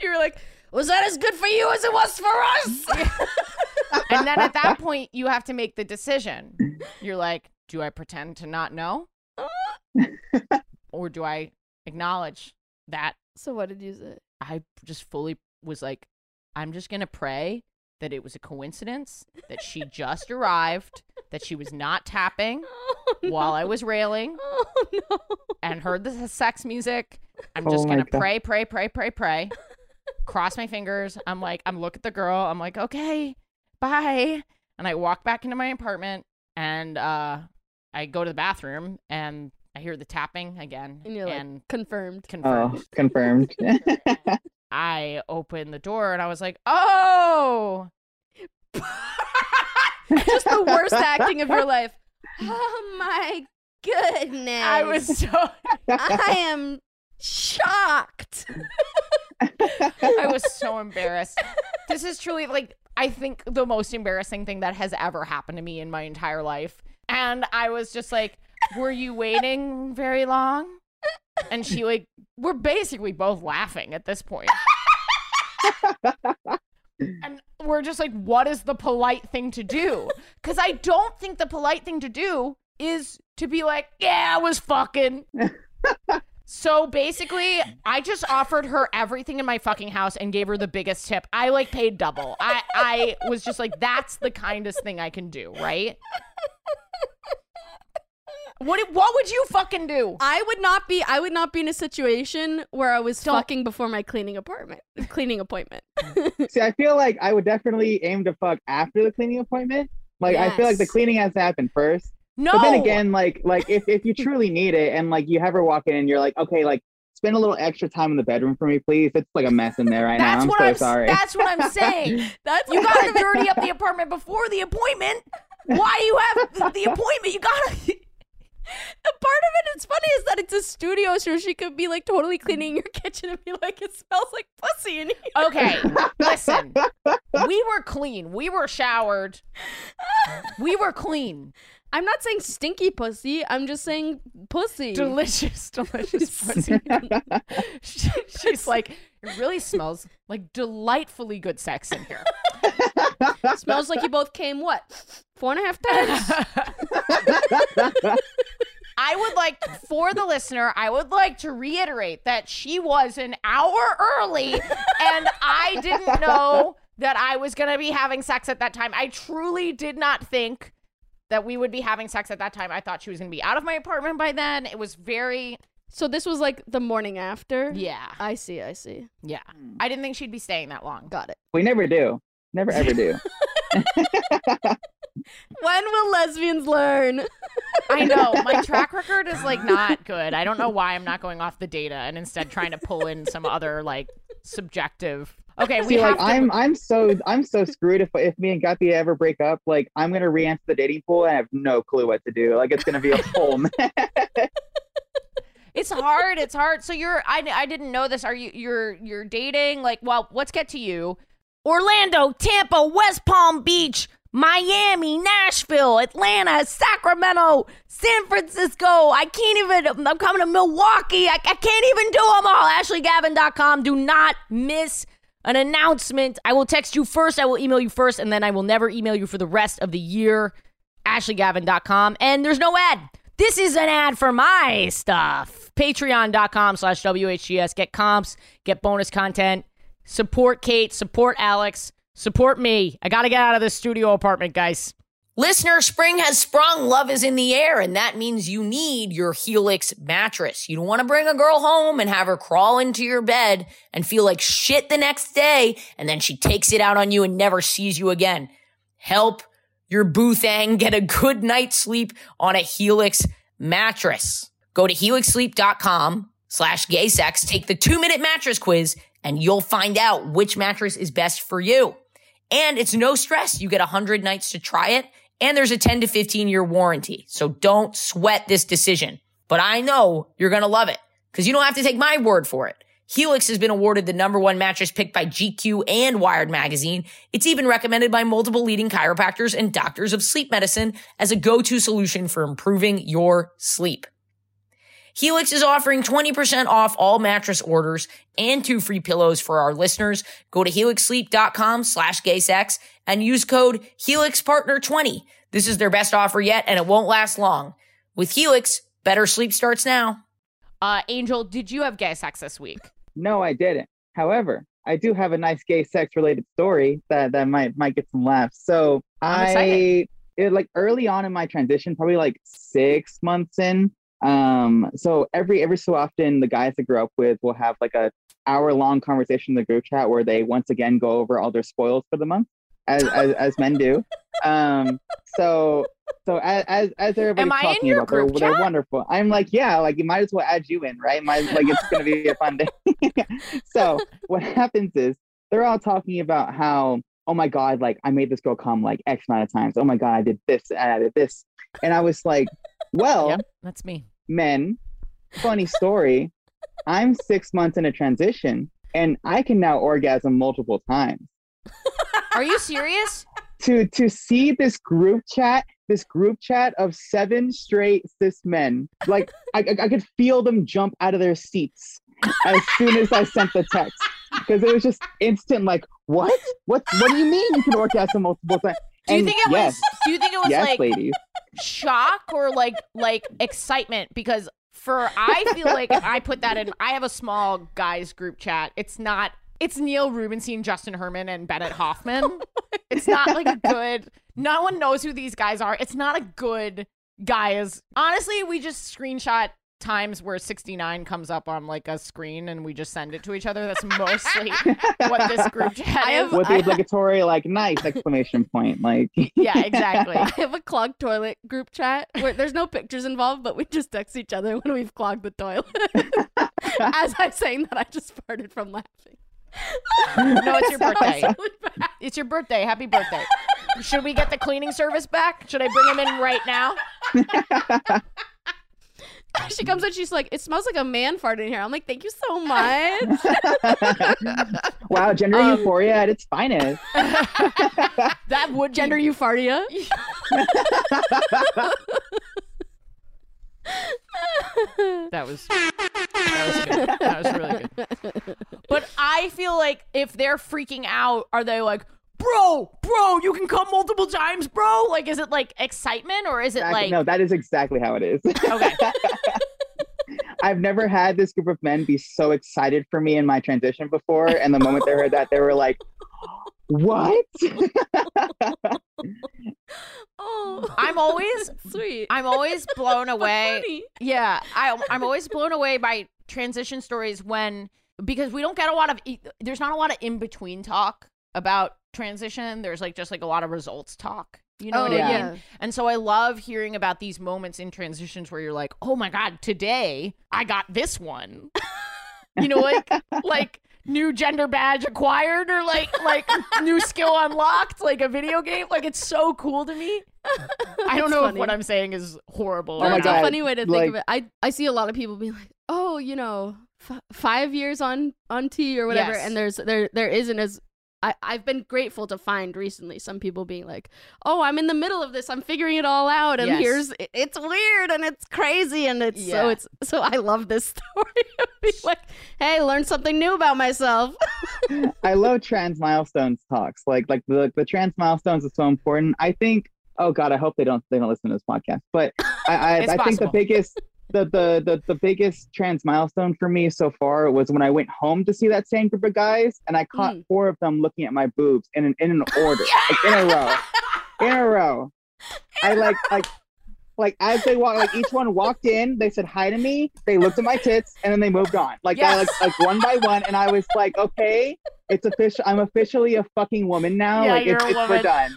You were like, was that as good for you as it was for us? And then at that point, you have to make the decision. You're like, do I pretend to not know? or do I acknowledge that so what did you say? I just fully was like, I'm just gonna pray that it was a coincidence that she just arrived, that she was not tapping Oh, no. while I was railing Oh no. and heard the sex music. I'm Oh just my gonna pray, pray, pray, pray, pray. Cross my fingers. I'm like, I'm look at the girl. I'm like, okay, bye. And I walk back into my apartment and uh, I go to the bathroom and I hear the tapping again. And you're like, confirmed. confirmed. oh, confirmed. I open the door and I was like, oh, Just the worst acting of your life. Oh my goodness. I was so, I am shocked. I was so embarrassed. This is truly like, I think the most embarrassing thing that has ever happened to me in my entire life. And I was just like, were you waiting very long? And she like, we're basically both laughing at this point. And we're just like, what is the polite thing to do? Because I don't think the polite thing to do is to be like, yeah, I was fucking. So basically, I just offered her everything in my fucking house and gave her the biggest tip. I like paid double. I I was just like, that's the kindest thing I can do, right? What what would you fucking do? I would not be I would not be in a situation where I was Don't- fucking before my cleaning apartment cleaning appointment. See, I feel like I would definitely aim to fuck after the cleaning appointment. Like I feel like the cleaning has to happen first. No. But then again, like like if, if you truly need it and like you have her walk in and you're like, okay, like spend a little extra time in the bedroom for me, please. It's like a mess in there right now. I'm what so I'm sorry. that's what I'm saying. That's You gotta dirty up the apartment before the appointment. Why do you have the appointment? You gotta The part of it that's funny is that it's a studio, so she could be like totally cleaning your kitchen and be like, it smells like pussy in here. Okay, listen. We were clean. We were showered. We were clean. I'm not saying stinky pussy. I'm just saying pussy. Delicious, delicious pussy. She- She's like, it really smells like delightfully good sex in here. Smells like you both came what? Four and a half times? I would like, for the listener, I would like to reiterate that she was an hour early and I didn't know that I was going to be having sex at that time. I truly did not think that we would be having sex at that time. I thought she was going to be out of my apartment by then. It was very, so this was like the morning after? yeah, I see, I see. yeah. I didn't think she'd be staying that long. Got it. we never do. Never ever do. When will lesbians learn? I know my track record is like not good. I don't know why I'm not going off the data and instead trying to pull in some other like subjective. Okay, we See, like to. I'm, I'm so, I'm so screwed. If if me and Guppy ever break up, like I'm gonna re-enter the dating pool and I have no clue what to do. Like it's gonna be a whole mess. It's hard. It's hard. So you're. I, I didn't know this. Are you? You're you're dating. Like, well, let's get to you. Orlando, Tampa, West Palm Beach, Miami, Nashville, Atlanta, Sacramento, San Francisco. I can't even. I'm coming to Milwaukee. I, I can't even do them all. AshleyGavin.com. Do not miss an announcement. I will text you first. I will email you first, and then I will never email you for the rest of the year. AshleyGavin.com. And there's no ad. This is an ad for my stuff. Patreon.com slash WHGS. Get comps, get bonus content, support Kate, support Alex, support me. I got to get out of this studio apartment, guys. Listener, spring has sprung. Love is in the air, and that means you need your Helix mattress. You don't want to bring a girl home and have her crawl into your bed and feel like shit the next day, and then she takes it out on you and never sees you again. Help your boo thang get a good night's sleep on a Helix mattress. Go to helixsleep.com slash gay sex, take the two minute mattress quiz, and you'll find out which mattress is best for you. And it's no stress. You get 100 nights to try it, and there's a 10 to 15 year warranty. So don't sweat this decision. But I know you're going to love it because you don't have to take my word for it. Helix has been awarded the number one mattress picked by GQ and Wired Magazine. It's even recommended by multiple leading chiropractors and doctors of sleep medicine as a go-to solution for improving your sleep. Helix is offering 20% off all mattress orders and two free pillows for our listeners. Go to helixsleep.com slash gaysex and use code HelixPartner20. This is their best offer yet and it won't last long. With Helix, better sleep starts now. Uh, Angel, did you have gay sex this week? No, I didn't. However, I do have a nice gay sex related story that, that might might get some laughs. So I'm I it like early on in my transition, probably like six months in. Um, so every every so often the guys I grew up with will have like a hour long conversation in the group chat where they once again go over all their spoils for the month, as as, as men do. Um, so so as as, as everybody's Am I in talking about, they're, they're wonderful. I'm like, yeah, like you might as well add you in, right? Might like it's gonna be a fun day. so what happens is they're all talking about how, oh my god, like I made this girl come like X amount of times. Oh my god, I did this and I did this, and I was like, well, Yep, that's me. men, funny story. I'm six months in a transition, and I can now orgasm multiple times. Are you serious? to to see this group chat this group chat of seven straight cis men like I, I I could feel them jump out of their seats as soon as i sent the text because it was just instant like what what what do you mean you can orgasm multiple times Do you And think it yes, was? Do you think it was yes like ladies shock or like like excitement? Because for I feel like if I put that in, I have a small guys group chat. It's not. It's Neil Rubenstein, Justin Herman, and Bennett Hoffman. Oh it's not like a good. No one knows who these guys are. It's not a good guys. Honestly, we just screenshot times where 69 comes up on like a screen and we just send it to each other. That's mostly what this group chat I is. have- with the obligatory like nice exclamation point like yeah, exactly. I have a clogged toilet group chat where there's no pictures involved, but we just text each other when we've clogged the toilet. As I'm saying that, I just farted from laughing. No, it's your birthday. Really. It's your birthday. Happy birthday. Should we get the cleaning service back? Should I bring him in right now? she comes in, she's like, "It smells like a man farted in here." I'm like, "Thank you so much." wow gender Um, euphoria at its finest That would Gender be, euphoria. That was that was good. That was really good. But I feel like if they're freaking out, are they like, bro, bro, you can come multiple times, bro? Like, is it like excitement or is it Exactly- like no that is exactly how it is okay? I've never had this group of men be so excited for me in my transition before. And the moment they heard that, they were like, What? oh, I'm always sweet. I'm always blown away. Funny. Yeah, I, I'm always blown away by transition stories when because we don't get a lot of e, there's not a lot of in between talk about transition. There's like just like a lot of results talk. You know Oh, what I yeah. mean? And so I love hearing about these moments in transitions where you're like, "Oh my god, today I got this one." you know, like like new gender badge acquired or like like new skill unlocked, like a video game. Like it's so cool to me. I don't know funny. if what I'm saying is horrible. Oh or my not. a funny way to think like- of it. I I see a lot of people being like, oh, you know, f- five years on on T or whatever, Yes. and there's there there isn't as. I, I've been grateful to find recently some people being like, "Oh, I'm in the middle of this. I'm figuring it all out, and Yes. here's it's weird and it's crazy and it's Yeah. so it's so I love this story. of like, hey, learn something new about myself. I love trans milestones talks. Like like the the trans milestones is so important. I think. Oh God, I hope they don't they don't listen to this podcast. But I I, I think the biggest the, the the the biggest trans milestone for me so far was when I went home to see that same group of guys, and I caught Mm. four of them looking at my boobs in an in an order, like in a row, in a row. I like like like as they walk, like each one walked in, they said hi to me, they looked at my tits, and then they moved on, like that, like like one by one, and I was like, okay, it's official. I'm officially a fucking woman now. Yeah, like you're it's, a it's, woman. we're done.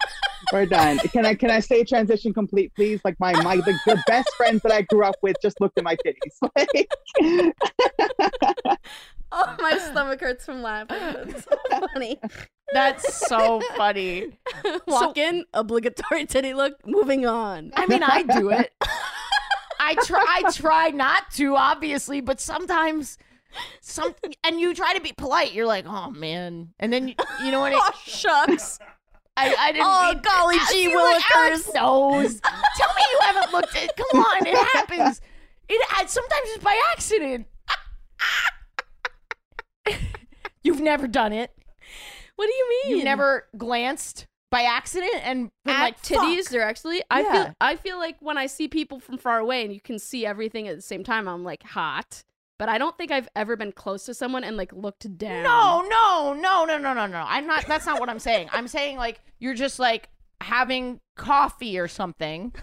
We're done. Can I can I say transition complete, please? Like my my the, the best friends that I grew up with just looked at my titties. Like, oh, my stomach hurts from laughing. That's so funny. That's so funny. Walk in, obligatory titty look. Moving on. I mean, I do it. I try. I try not to, obviously, but sometimes, some and you try to be polite. You're like, oh man, and then you, you know what? I, Oh shucks. I, I didn't. Oh, mean- golly I- gee see, look, Alex willikers. knows. Tell me you haven't looked at. Come on, it happens. It sometimes it's by accident. You've never done it. What do you mean? You've never glanced by accident and been at like titties. "Fuck." They're actually. I Yeah. feel. I feel like when I see people from far away and you can see everything at the same time, I'm like hot. But I don't think I've ever been close to someone and like looked down. No, no, no, no, no, no, no. I'm not. That's not what I'm saying. I'm saying like you're just like having coffee or something.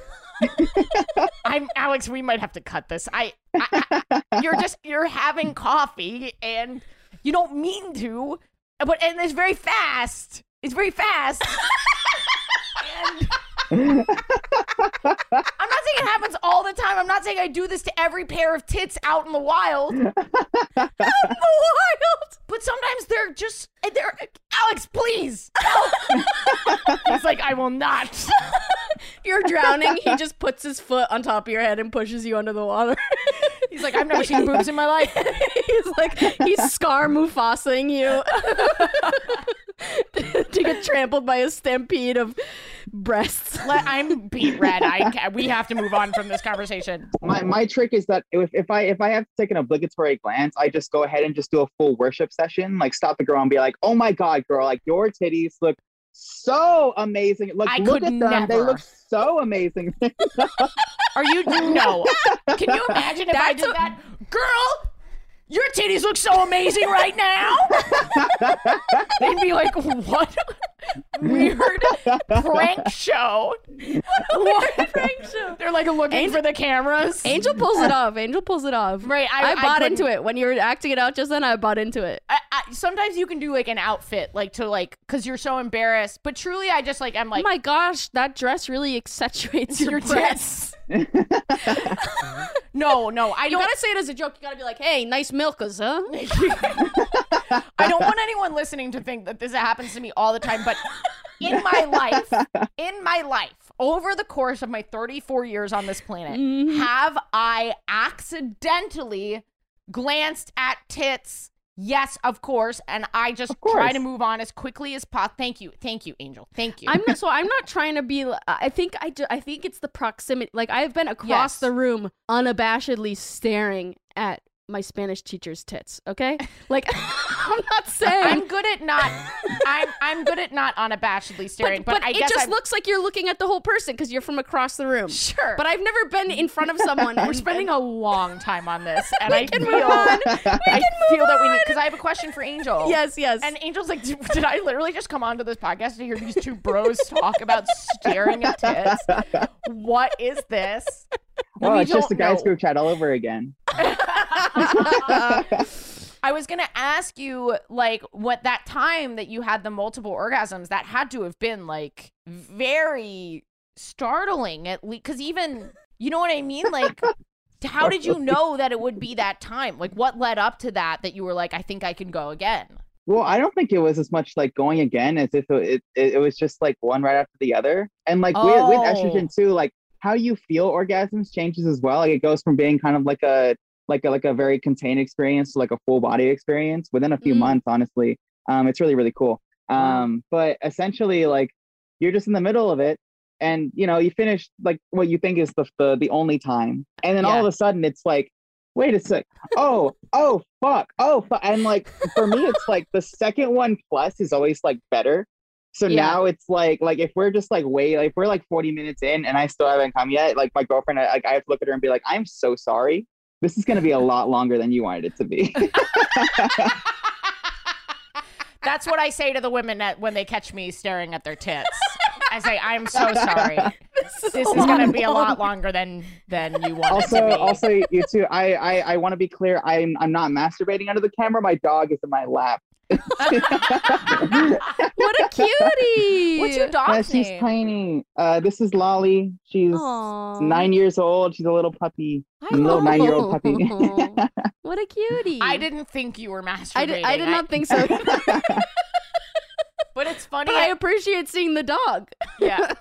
I'm Alex. We might have to cut this. I, I, I you're just you're having coffee and you don't mean to, but and it's very fast. It's very fast. and I'm not saying it happens all the time. I'm not saying I do this to every pair of tits out in the wild. Out in the wild. But sometimes they're just they're Alex, please. He's like, I will not. You're drowning. he just puts his foot on top of your head and pushes you under the water. He's like, I've never seen boobs in my life. he's like he's Scar Mufasing you to get trampled by a stampede of breasts. Let, I'm beat red. I we have to move on from this conversation. my my trick is that if, if I if I have to take an obligatory glance, I just go ahead and just do a full worship session. Like stop the girl and be like, "Oh my god, girl! Like your titties look so amazing. Look, I look at them. They look so amazing." Are you no? Can you imagine if I did a- that, girl? Your titties look so amazing right now. They'd be like, "What weird prank show?" What prank show. They're like looking Angel- for the cameras. Angel pulls it off. Angel pulls it off. Right, I- I, I bought couldn't- into it when you were acting it out just then. I bought into it. I, I, sometimes you can do like an outfit, like to like, because you're so embarrassed. But truly, I just like I'm like oh my gosh, that dress really accentuates your, your breasts. tits. no, no, I You don't. gotta say it as a joke. You gotta be like, "Hey, nice milkers, huh?" I don't want anyone listening to think that this happens to me all the time, but in my life, in my life, over the course of my 34 years on this planet, Mm-hmm. have I accidentally glanced at tits? Yes, of course, and I just try to move on as quickly as possible. Thank you, thank you, Angel. Thank you. I'm not, so I'm not trying to be. I think I do, I think it's the proximity. Like I've been across Yes. the room unabashedly staring at my Spanish teacher's tits. Okay, like I'm not saying. I'm good at not. I'm I'm good at not unabashedly staring, but, but, I it guess just I'm, looks like you're looking at the whole person because you're from across the room. sure. But I've never been in front of someone. we're spending a long time on this, and I can feel move on. I feel that we need because I have a question for Angel. Yes, yes. And Angel's like, did, did I literally just come onto this podcast to hear these two bros talk about staring at tits? What is this? oh, We it's just don't guys know. group chat all over again. I was gonna ask you, like, what that time that you had the multiple orgasms, that had to have been like very startling at least because even you know what I mean? Like, how did you know that it would be that time? Like, what led up to that that you were like, I think I can go again? Well, I don't think it was as much like going again as if it it, it was just like one right after the other. And like with, with Oh. estrogen too, like how you feel orgasms changes as well. Like it goes from being kind of like a like a like a very contained experience to like a full body experience within a few Mm. months, honestly. Um it's really, really cool. Um, but essentially like you're just in the middle of it and you know, you finish like what you think is the the, the only time. And then all of a sudden it's like wait a sec. Oh, oh, fuck. Oh, fuck. And like for me, it's like the second one plus is always like better. So Yeah. now it's like, like if we're just like wait like if we're like 40 minutes in and I still haven't come yet, like my girlfriend, I, like I have to look at her and be like, I'm so sorry. This is going to be a lot longer than you wanted it to be. That's what I say to the women that when they catch me staring at their tits. I say, I'm so sorry. This is going to be a lot longer than than you want it to also, be. also you too. I, I, I want to be clear. I'm, I'm not masturbating under the camera. My dog is in my lap. What a cutie! What's your Uh, dog's she's name? tiny. Uh, this is Lolly. She's Aw. nine years old. She's a little puppy. I A little nine-year-old puppy. What a cutie! I didn't think you were masturbating. I did, I did not think so. But it's funny. but I appreciate seeing the dog. yeah.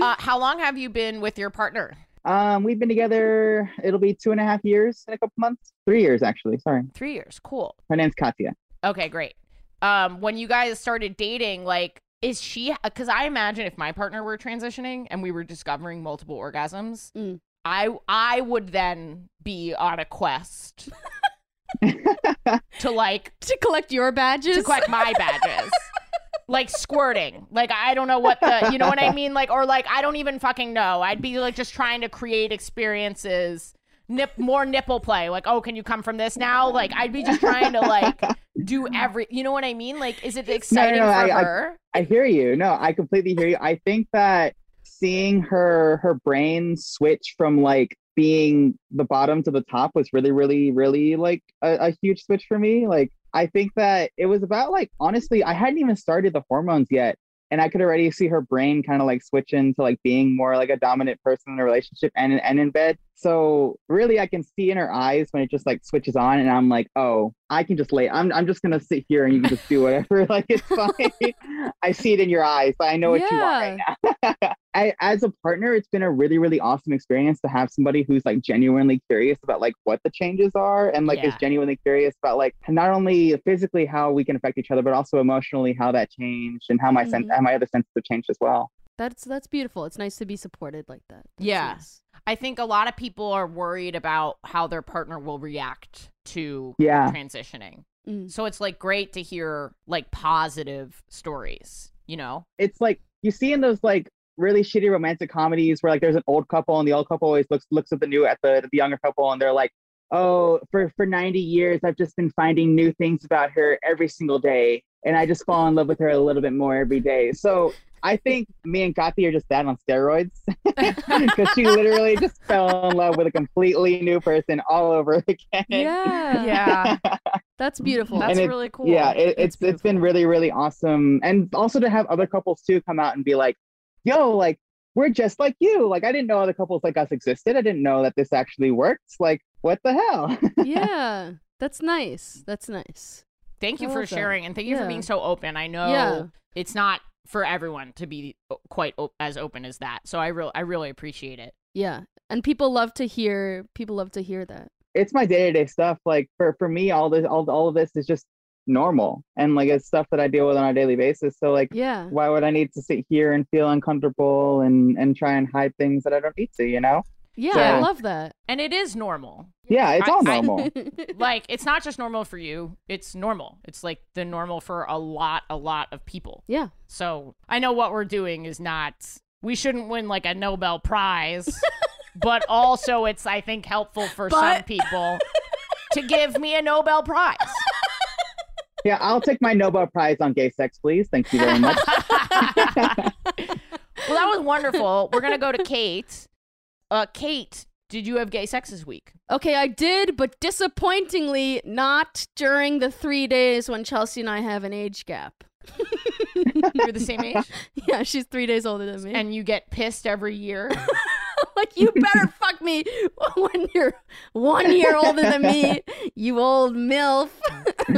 Uh, how long have you been with your partner? Um, we've been together. It'll be two and a half years in a couple months. Three years, actually. Sorry. Three years. Cool. Her name's Katya. Okay, great. Um, when you guys started dating, like, is she? Because I imagine if my partner were transitioning and we were discovering multiple orgasms, Mm. I I would then be on a quest to like To collect your badges. to collect my badges. Like squirting. Like I don't know what the you know what I mean? Like or like I don't even fucking know. I'd be like just trying to create experiences. Nip more nipple play. Like, oh, can you come from this now? Like I'd be just trying to like do every you know what I mean? Like is it exciting no, for I- I- her? I hear you. No, I completely hear you. I think that seeing her her brain switch from like being the bottom to the top was really, really, really like a, a huge switch for me. Like I think that it was about like honestly, I hadn't even started the hormones yet. And I could already see her brain kind of like switch into like being more like a dominant person in a relationship and and in bed. So really I can see in her eyes when it just like switches on and I'm like, oh, I can just lay I'm I'm just gonna sit here and you can just do whatever. like it's fine. I see it in your eyes. but I know what you want right now. I, as a partner, it's been a really, really awesome experience to have somebody who's like genuinely curious about like what the changes are and like is genuinely curious about like not only physically how we can affect each other, but also emotionally how that changed and how my sense Mhm. how my other senses have changed as well. That's that's beautiful. It's nice to be supported like that. That's Yeah. nice. I think a lot of people are worried about how their partner will react to Yeah. transitioning. Mm. So it's like great to hear like positive stories, you know? It's like you see in those like really shitty romantic comedies where like there's an old couple and the old couple always looks looks at the new at the, the younger couple and they're like, oh, for for 90 years I've just been finding new things about her every single day, and I just fall in love with her a little bit more every day. So I think me and Kathy are just that on steroids because she literally just fell in love with a completely new person all over again. Yeah. Yeah. That's beautiful. That's really cool. Yeah, it, That's it's it's been really really awesome, and also to have other couples too come out and be like, "Yo, like we're just like you. Like I didn't know other couples like us existed. I didn't know that this actually works. Like what the hell?" yeah. That's nice. That's nice. Thank you for that. sharing and thank you for being so open. I know Yeah. it's not for everyone to be quite o- as open as that. So I really I really appreciate it. Yeah. And people love to hear people love to hear that. it's my day to day stuff. Like for for me, all this all all of this is just normal, and like it's stuff that I deal with on a daily basis. So like, Yeah. why would I need to sit here and feel uncomfortable and and try and hide things that I don't need to? You know? Yeah, I love that. And it is normal. Yeah, it's I- all I- normal. like it's not just normal for you, it's normal. It's like the normal for a lot a lot of people. yeah. So, I know what we're doing is not we shouldn't win like a Nobel prize, but also it's I think helpful for some people to give me a Nobel prize. Yeah, I'll take my Nobel Prize on gay sex, please. Thank you very much. Well, that was wonderful. We're going to go to Kate. Uh Kate, did you have gay sex this week? Okay, I did, but disappointingly not during the three days when Chelsea and I have an age gap. You're the same age, yeah, she's three days older than me. and you get pissed every year. Like, you better fuck me when you're one year older than me, you old MILF.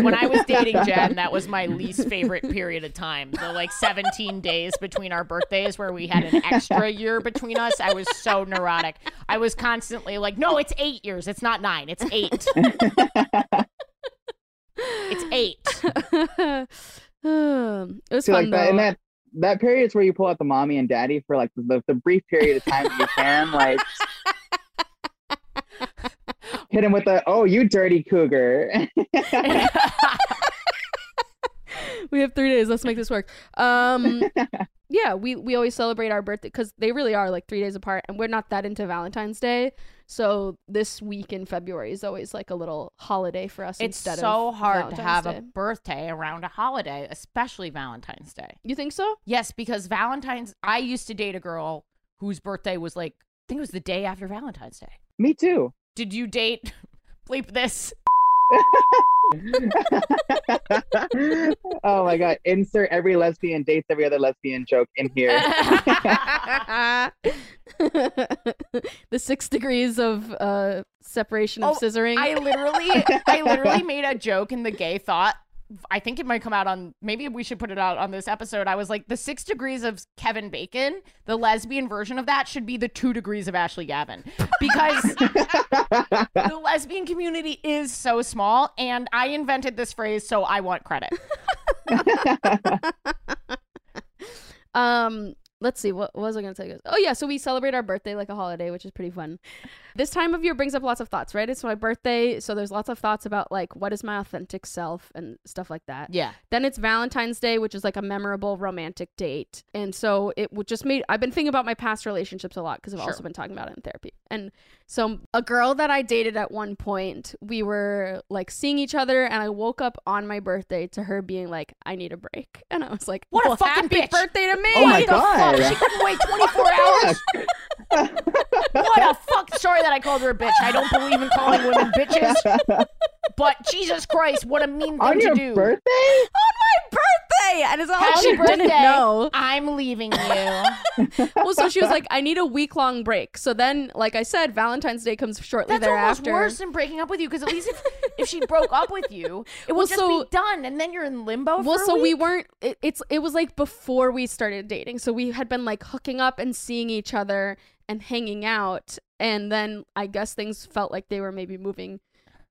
when I was dating Jen, that was my least favorite period of time. The like 17 days between our birthdays where we had an extra year between us. I was so neurotic. I was constantly like, no, it's eight years. It's not nine. It's eight. it's eight. Um, it was See, fun like that, though. and that that period is where you pull out the mommy and daddy for like the, the brief period of time that you can, like hit him with the oh you dirty cougar. we have three days. Let's make this work. Um, yeah, we we always celebrate our birthday because they really are like three days apart, and we're not that into Valentine's Day. So this week in February is always like a little holiday for us. Instead of It's instead so of hard to have Day. a birthday around a holiday, especially Valentine's Day. You think so? Yes, because Valentine's, I used to date a girl whose birthday was like, I think it was the day after Valentine's Day. Me too. Did you date, bleep this, oh my god! Insert every lesbian dates every other lesbian joke in here. the six degrees of uh, separation of Oh, scissoring. I literally, I literally made a joke in the gay thought. I think it might come out on. Maybe we should put it out on this episode. I was like, the six degrees of Kevin Bacon, the lesbian version of that, should be the two degrees of Ashley Gavin, because the lesbian community is so small, and I invented this phrase, so I want credit. Um, let's see. What, what was I going to tell you? guys? Oh yeah, so we celebrate our birthday like a holiday, which is pretty fun. This time of year brings up lots of thoughts, right? It's my birthday, so there's lots of thoughts about like what is my authentic self and stuff like that. Yeah. Then it's Valentine's Day, which is like a memorable romantic date. And so it would just made I've been thinking about my past relationships a lot because I've Sure. also been talking about it in therapy. And so a girl that I dated at one point, we were like seeing each other and I woke up on my birthday to her being like, I need a break. And I was like, What a fucking happy bitch. birthday to me. Oh my What Oh, fuck? God. She couldn't wait 24 hours. what a fuck. Sorry that I called her a bitch. I don't believe in calling women bitches. But Jesus Christ, what a mean thing On to your do. birthday? on my birthday. And it's all Happy she birthday. didn't know. I'm leaving you. Well, so she was like, I need a week long break. So then, like I said, Valentine's Day comes shortly That's almost thereafter. worse than breaking up with you because at least if, if she broke up with you, it Well, would just so- be done and then you're in limbo well for a so we weren't it, it's it was like before we started dating so we had been like hooking up and seeing each other and hanging out and then i guess things felt like they were maybe moving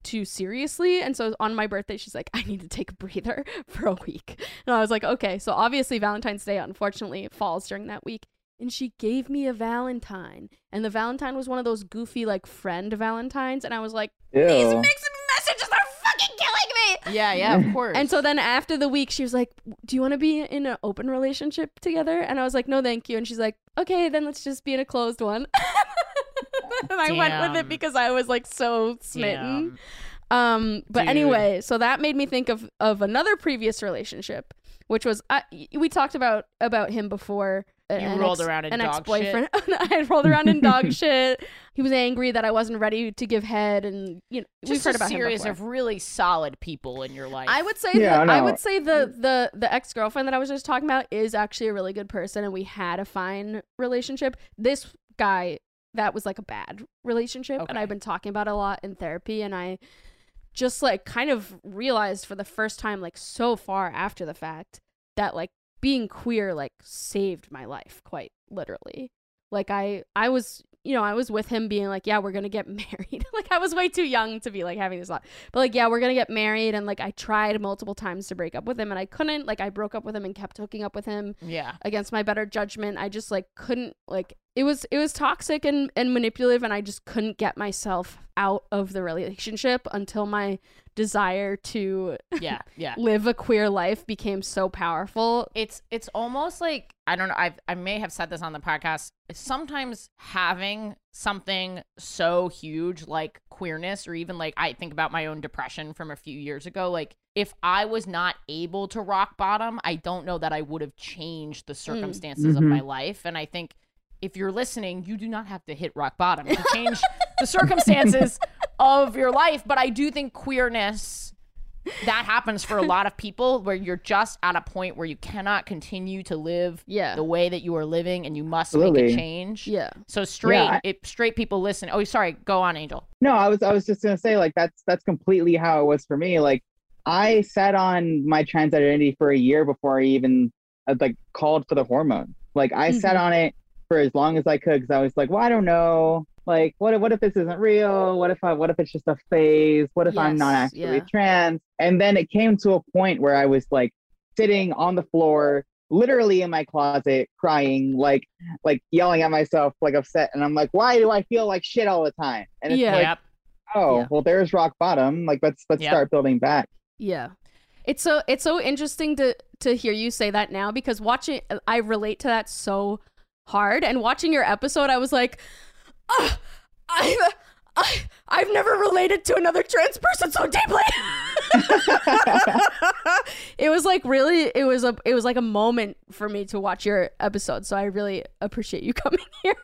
too seriously and so on my birthday she's like i need to take a breather for a week and i was like okay so obviously valentine's day unfortunately falls during that week and she gave me a valentine and the valentine was one of those goofy like friend valentines and i was like these mixed messages are fucking killing me Yeah, yeah, of course. and so then after the week, she was like, "Do you want to be in an open relationship together?" And I was like, "No, thank you." And she's like, "Okay, then let's just be in a closed one." and I went with it because I was like so smitten. Damn. Um, but Dude. anyway, so that made me think of of another previous relationship, which was I, we talked about about him before. You rolled around in an dog ex-boyfriend. I had rolled around in dog shit. He was angry that I wasn't ready to give head, and you know we've Just heard a about series before. of really solid people in your life. I would say Yeah, that I no. would say the the the ex girlfriend that I was just talking about is actually a really good person, and we had a fine relationship. This guy that was like a bad relationship, and I've been talking about it a lot in therapy, and I just like kind of realized for the first time, like so far after the fact, that like being queer like saved my life quite literally. Like I I was you know, I was with him being like, yeah, we're going to get married. like I was way too young to be like having this thought. But like, yeah, we're going to get married and like I tried multiple times to break up with him and I couldn't. Like I broke up with him and kept hooking up with him yeah. against my better judgment. I just like couldn't like it was it was toxic and and manipulative and I just couldn't get myself out of the relationship until my desire to Yeah. Yeah. live a queer life became so powerful. it's it's almost like I don't know. I I may have said this on the podcast. Sometimes having something so huge like queerness, or even like I think about my own depression from a few years ago. Like if I was not able to rock bottom, I don't know that I would have changed the circumstances of Mhm. my life. And I think if you're listening, you do not have to hit rock bottom to change the circumstances of your life. But I do think queerness that happens for a lot of people where you're just at a point where you cannot continue to live Yeah. the way that you are living and you must make a change. Yeah. So straight Yeah, I- if straight people listen. Oh, sorry. Go on, Angel. No, I was I was just gonna say like that's that's completely how it was for me. Like I sat on my trans identity for a year before I even uh, like called for the hormone. Like I sat Mm-hmm. on it for as long as I could because I was like, well, I don't know. Like what if what if this isn't real? What if I what if it's just a phase? What if I'm not actually yeah. trans? And then it came to a point where I was like sitting on the floor literally in my closet crying like like yelling at myself like upset and i'm like why do i feel like shit all the time and it's Yeah. like yep. oh Yeah. well there's rock bottom like let's let's Yep. start building back Yeah. It's so it's so interesting to to hear you say that now because watching I relate to that so hard and watching your episode I was like "Ah, I've I, I've never related to another trans person so deeply. it was like really it was a it was like a moment for me to watch your episode so I really appreciate you coming here.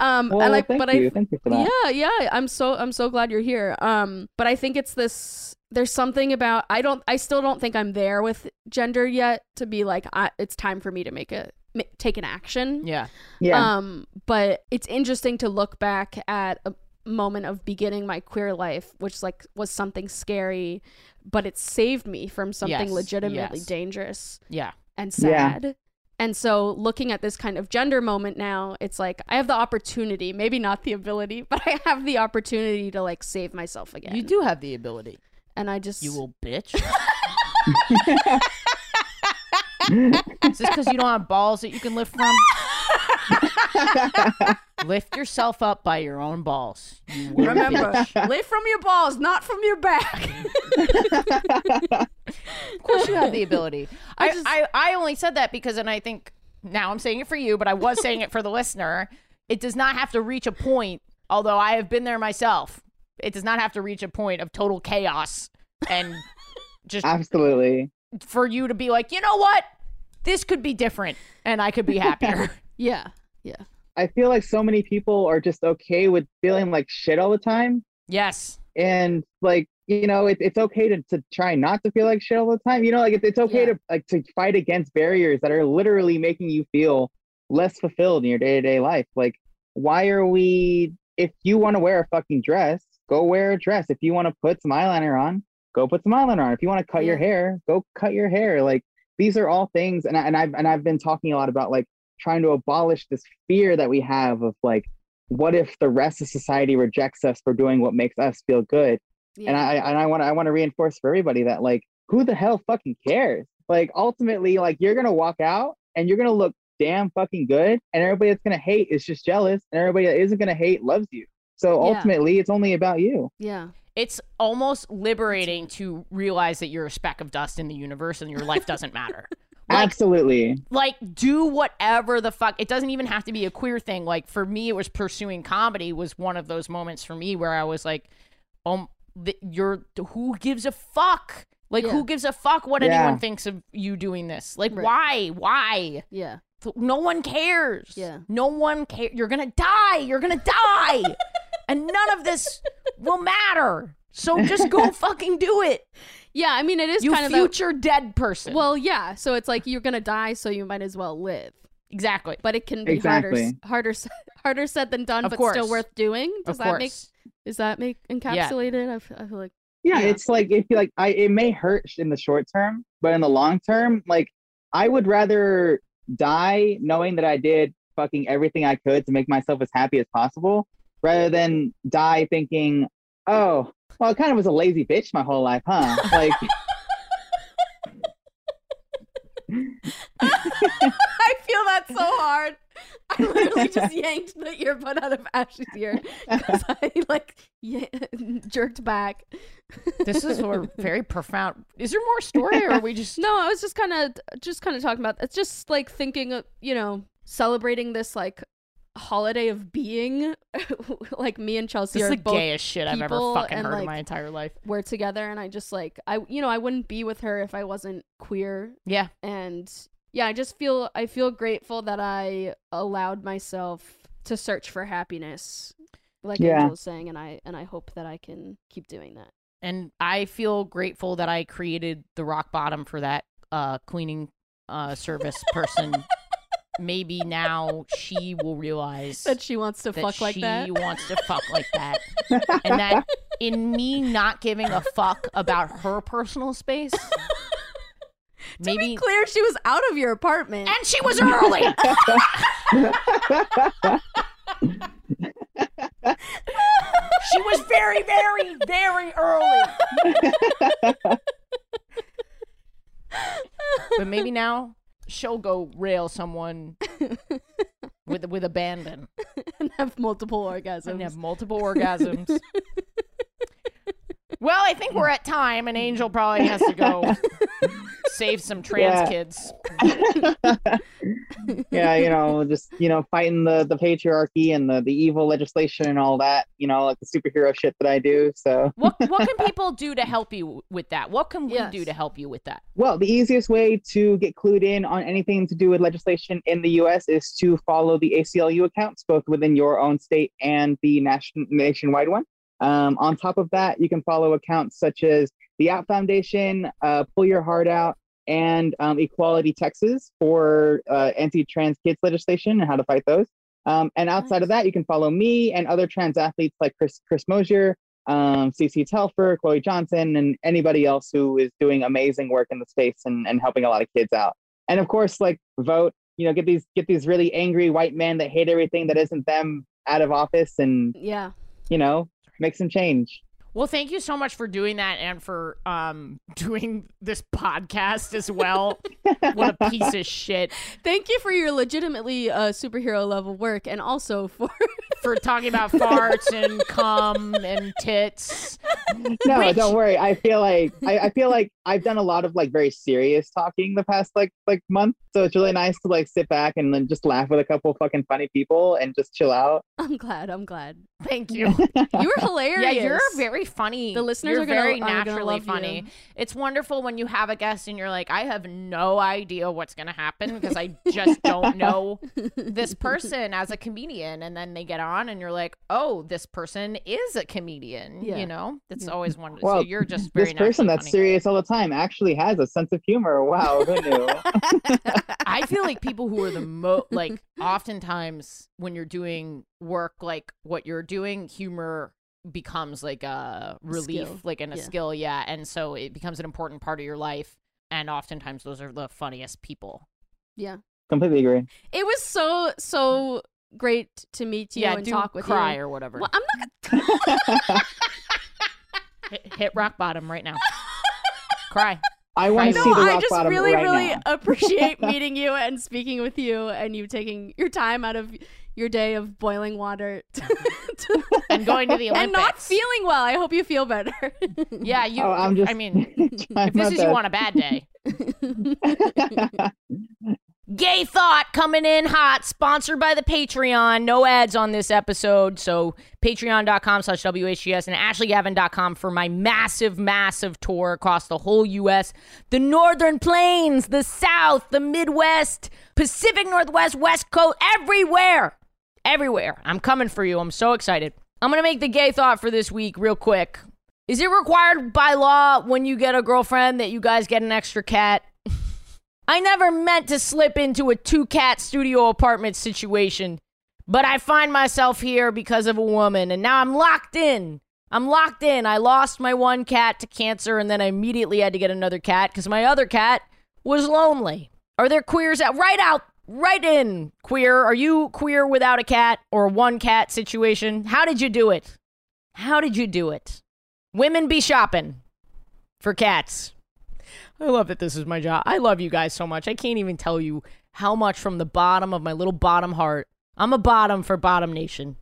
Um well and like thank but you I thank you for that yeah, yeah. I'm so I'm so glad you're here. Um, but I think it's this. There's something about I don't. I still don't think I'm there with gender yet to be like. I, it's time for me to make a take an action. Yeah. yeah Um, but it's interesting to look back at a moment of beginning my queer life, which like was something scary, but it saved me from something Yes, legitimately yes. dangerous Yeah. and Yeah. sad. And so looking at this kind of gender moment now, it's like I have the opportunity, maybe not the ability, but I have the opportunity to like save myself again. You do have the ability. And I just You will bitch. Is this because you don't have balls that you can lift from? Lift yourself up by your own balls. You remember bitch. lift from your balls, not from your back. Of course, you have the ability. I, just- I, I only said that because, and I think now I'm saying it for you, but I was saying it for the listener. It does not have to reach a point, although I have been there myself. It does not have to reach a point of total chaos and just absolutely for you to be like, you know what? This could be different and I could be happier. yeah. Yeah. i feel like so many people are just okay with feeling like shit all the time yes. and like you know it, it's okay to, to try not to feel like shit all the time you know like it's, it's okay Yeah. to like to fight against barriers that are literally making you feel less fulfilled in your day-to-day life like why are we if you want to wear a fucking dress go wear a dress if you want to put some eyeliner on go put some eyeliner on if you want to cut your hair go cut your hair like these are all things and, I, and i've and i've been talking a lot about like trying to abolish this fear that we have of like what if the rest of society rejects us for doing what makes us feel good Yeah. and I and I want to I want to reinforce for everybody that like who the hell fucking cares? Like ultimately, like you're gonna walk out and you're gonna look damn fucking good, and everybody that's gonna hate is just jealous, and everybody that isn't gonna hate loves you. So Yeah. ultimately, it's only about you. yeah. It's almost liberating to realize that you're a speck of dust in the universe and your life doesn't matter. Like, Absolutely. like do whatever the fuck it doesn't even have to be a queer thing like for me it was pursuing comedy was one of those moments for me where i was like um th- you're who gives a fuck like Yeah. who gives a fuck what Yeah. anyone thinks of you doing this like Right. why why Yeah. Th- no one cares Yeah. no one cares you're gonna die you're gonna die and none of this will matter so just go fucking do it Yeah. I mean, it is you kind of that. future dead person Well, yeah. So it's like you're gonna die, so you might as well live. exactly But it can be harder, Exactly. harder, s- harder said than done, Of but course. still worth doing. Does of that course make? Does that make encapsulated? I feel like. Yeah, Yeah. it's like if you like I it may hurt in the short term, but in the long term, like I would rather die knowing that I did fucking everything I could to make myself as happy as possible rather than die thinking, "Oh, well, I kind of was a lazy bitch my whole life, huh?" Like I feel that so hard. I literally just yanked the earbud out of Ashley's ear because I like yeah, jerked back. This is a very profound. Is there more story, or are we just? No, I was just kind of just kind of talking about it's just like thinking of, you know, celebrating this like holiday of being like me and Chelsea This is are the both gayest shit I've ever fucking and, heard in my entire life. we're together and I just like I you know, I wouldn't be with her if I wasn't queer Yeah, and yeah, I just feel I feel grateful that I allowed myself to search for happiness like Yeah. Angel was saying and I and I hope that I can keep doing that. and I feel grateful that I created the rock bottom for that uh, cleaning uh, service person. Maybe now she will realize That she wants to that fuck like that. she wants to fuck like that, and that in me not giving a fuck about her personal space, maybe. Clear, she was out of your apartment. and she was early. she was very, very, very early. but maybe now she'll go rail someone with with abandon and have multiple orgasms. and have multiple orgasms. well, I think we're at time, and Angel probably has to go save some trans Yeah. kids. yeah, you know, just you know, fighting the the patriarchy and the the evil legislation and all that. You know, like the superhero shit that I do. So, What what can people do to help you with that? What can we Yes. do to help you with that? well, the easiest way to get clued in on anything to do with legislation in the U.S. is to follow the ACLU accounts, both within your own state and the nation nationwide one. Um, on top of that, you can follow accounts such as the Out Foundation, uh, Pull Your Heart Out, and um, Equality Texas for uh, anti-trans kids legislation and how to fight those. Um, and outside of that, you can follow me and other trans athletes like Chris Chris Mosier, um, CC Telfer, Chloe Johnson, and anybody else who is doing amazing work in the space and, and helping a lot of kids out. And of course, like vote. You know, get these get these really angry white men that hate everything that isn't them out of office, and yeah. you know, make some change. Well, thank you so much for doing that and for um doing this podcast as well. what a piece of shit Thank you for your legitimately uh, superhero level work and also for for talking about farts and cum and tits. No, don't worry. I feel like I, I feel like I've done a lot of like very serious talking the past like like month. So it's really nice to like sit back and then just laugh with a couple fucking funny people and just chill out. I'm glad. I'm glad. Thank you. You were hilarious. Yeah, you're very funny. The listeners you're are gonna- very are gonna naturally you. funny. It's wonderful when you have a guest and you're like, I have no idea what's gonna happen because I just don't know this person as a comedian, and then they get on and you're like, oh, this person is a comedian. Yeah. You know, it's Yeah. always wonderful. Well, so you're just very This person that's funny. serious all the time actually has a sense of humor. Wow, who knew? I feel like people who are the most like oftentimes when you're doing work like what you're doing, humor becomes like a relief, skill. like in a Yeah. skill, yeah. And so it becomes an important part of your life. And oftentimes those are the funniest people. Yeah. Completely agree. It was so so great to meet you yeah, and do talk with cry you. or whatever. Well, I'm not hit, hit rock bottom right now. Cry. I want to No, see the no, rock I just bottom really, right really now. appreciate meeting you and speaking with you and you taking your time out of your day of boiling water to, to- And going to the Olympics. and not feeling well. I hope you feel better. Yeah, you. Oh, I'm just. I mean, if this my is you on a bad day. Gay Thought coming in hot, sponsored by the Patreon. No ads on this episode. So patreon.com slash WHGS and ashleygavin.com for my massive, massive tour across the whole U.S. The Northern Plains, the South, the Midwest, Pacific Northwest, West Coast, everywhere. Everywhere. I'm coming for you. I'm so excited. I'm going to make the gay thought for this week real quick. Is it required by law when you get a girlfriend that you guys get an extra cat? I never meant to slip into a two cat studio apartment situation, but I find myself here because of a woman, and now I'm locked in. I'm locked in. I lost my one cat to cancer, and then I immediately had to get another cat because my other cat was lonely. Are there queers out? Right out, right in, queer. Are you queer without a cat or one cat situation? How did you do it? How did you do it? Women be shopping for cats. I love that this is my job. I love you guys so much. I can't even tell you how much from the bottom of my little bottom heart. I'm a bottom for Bottom Nation.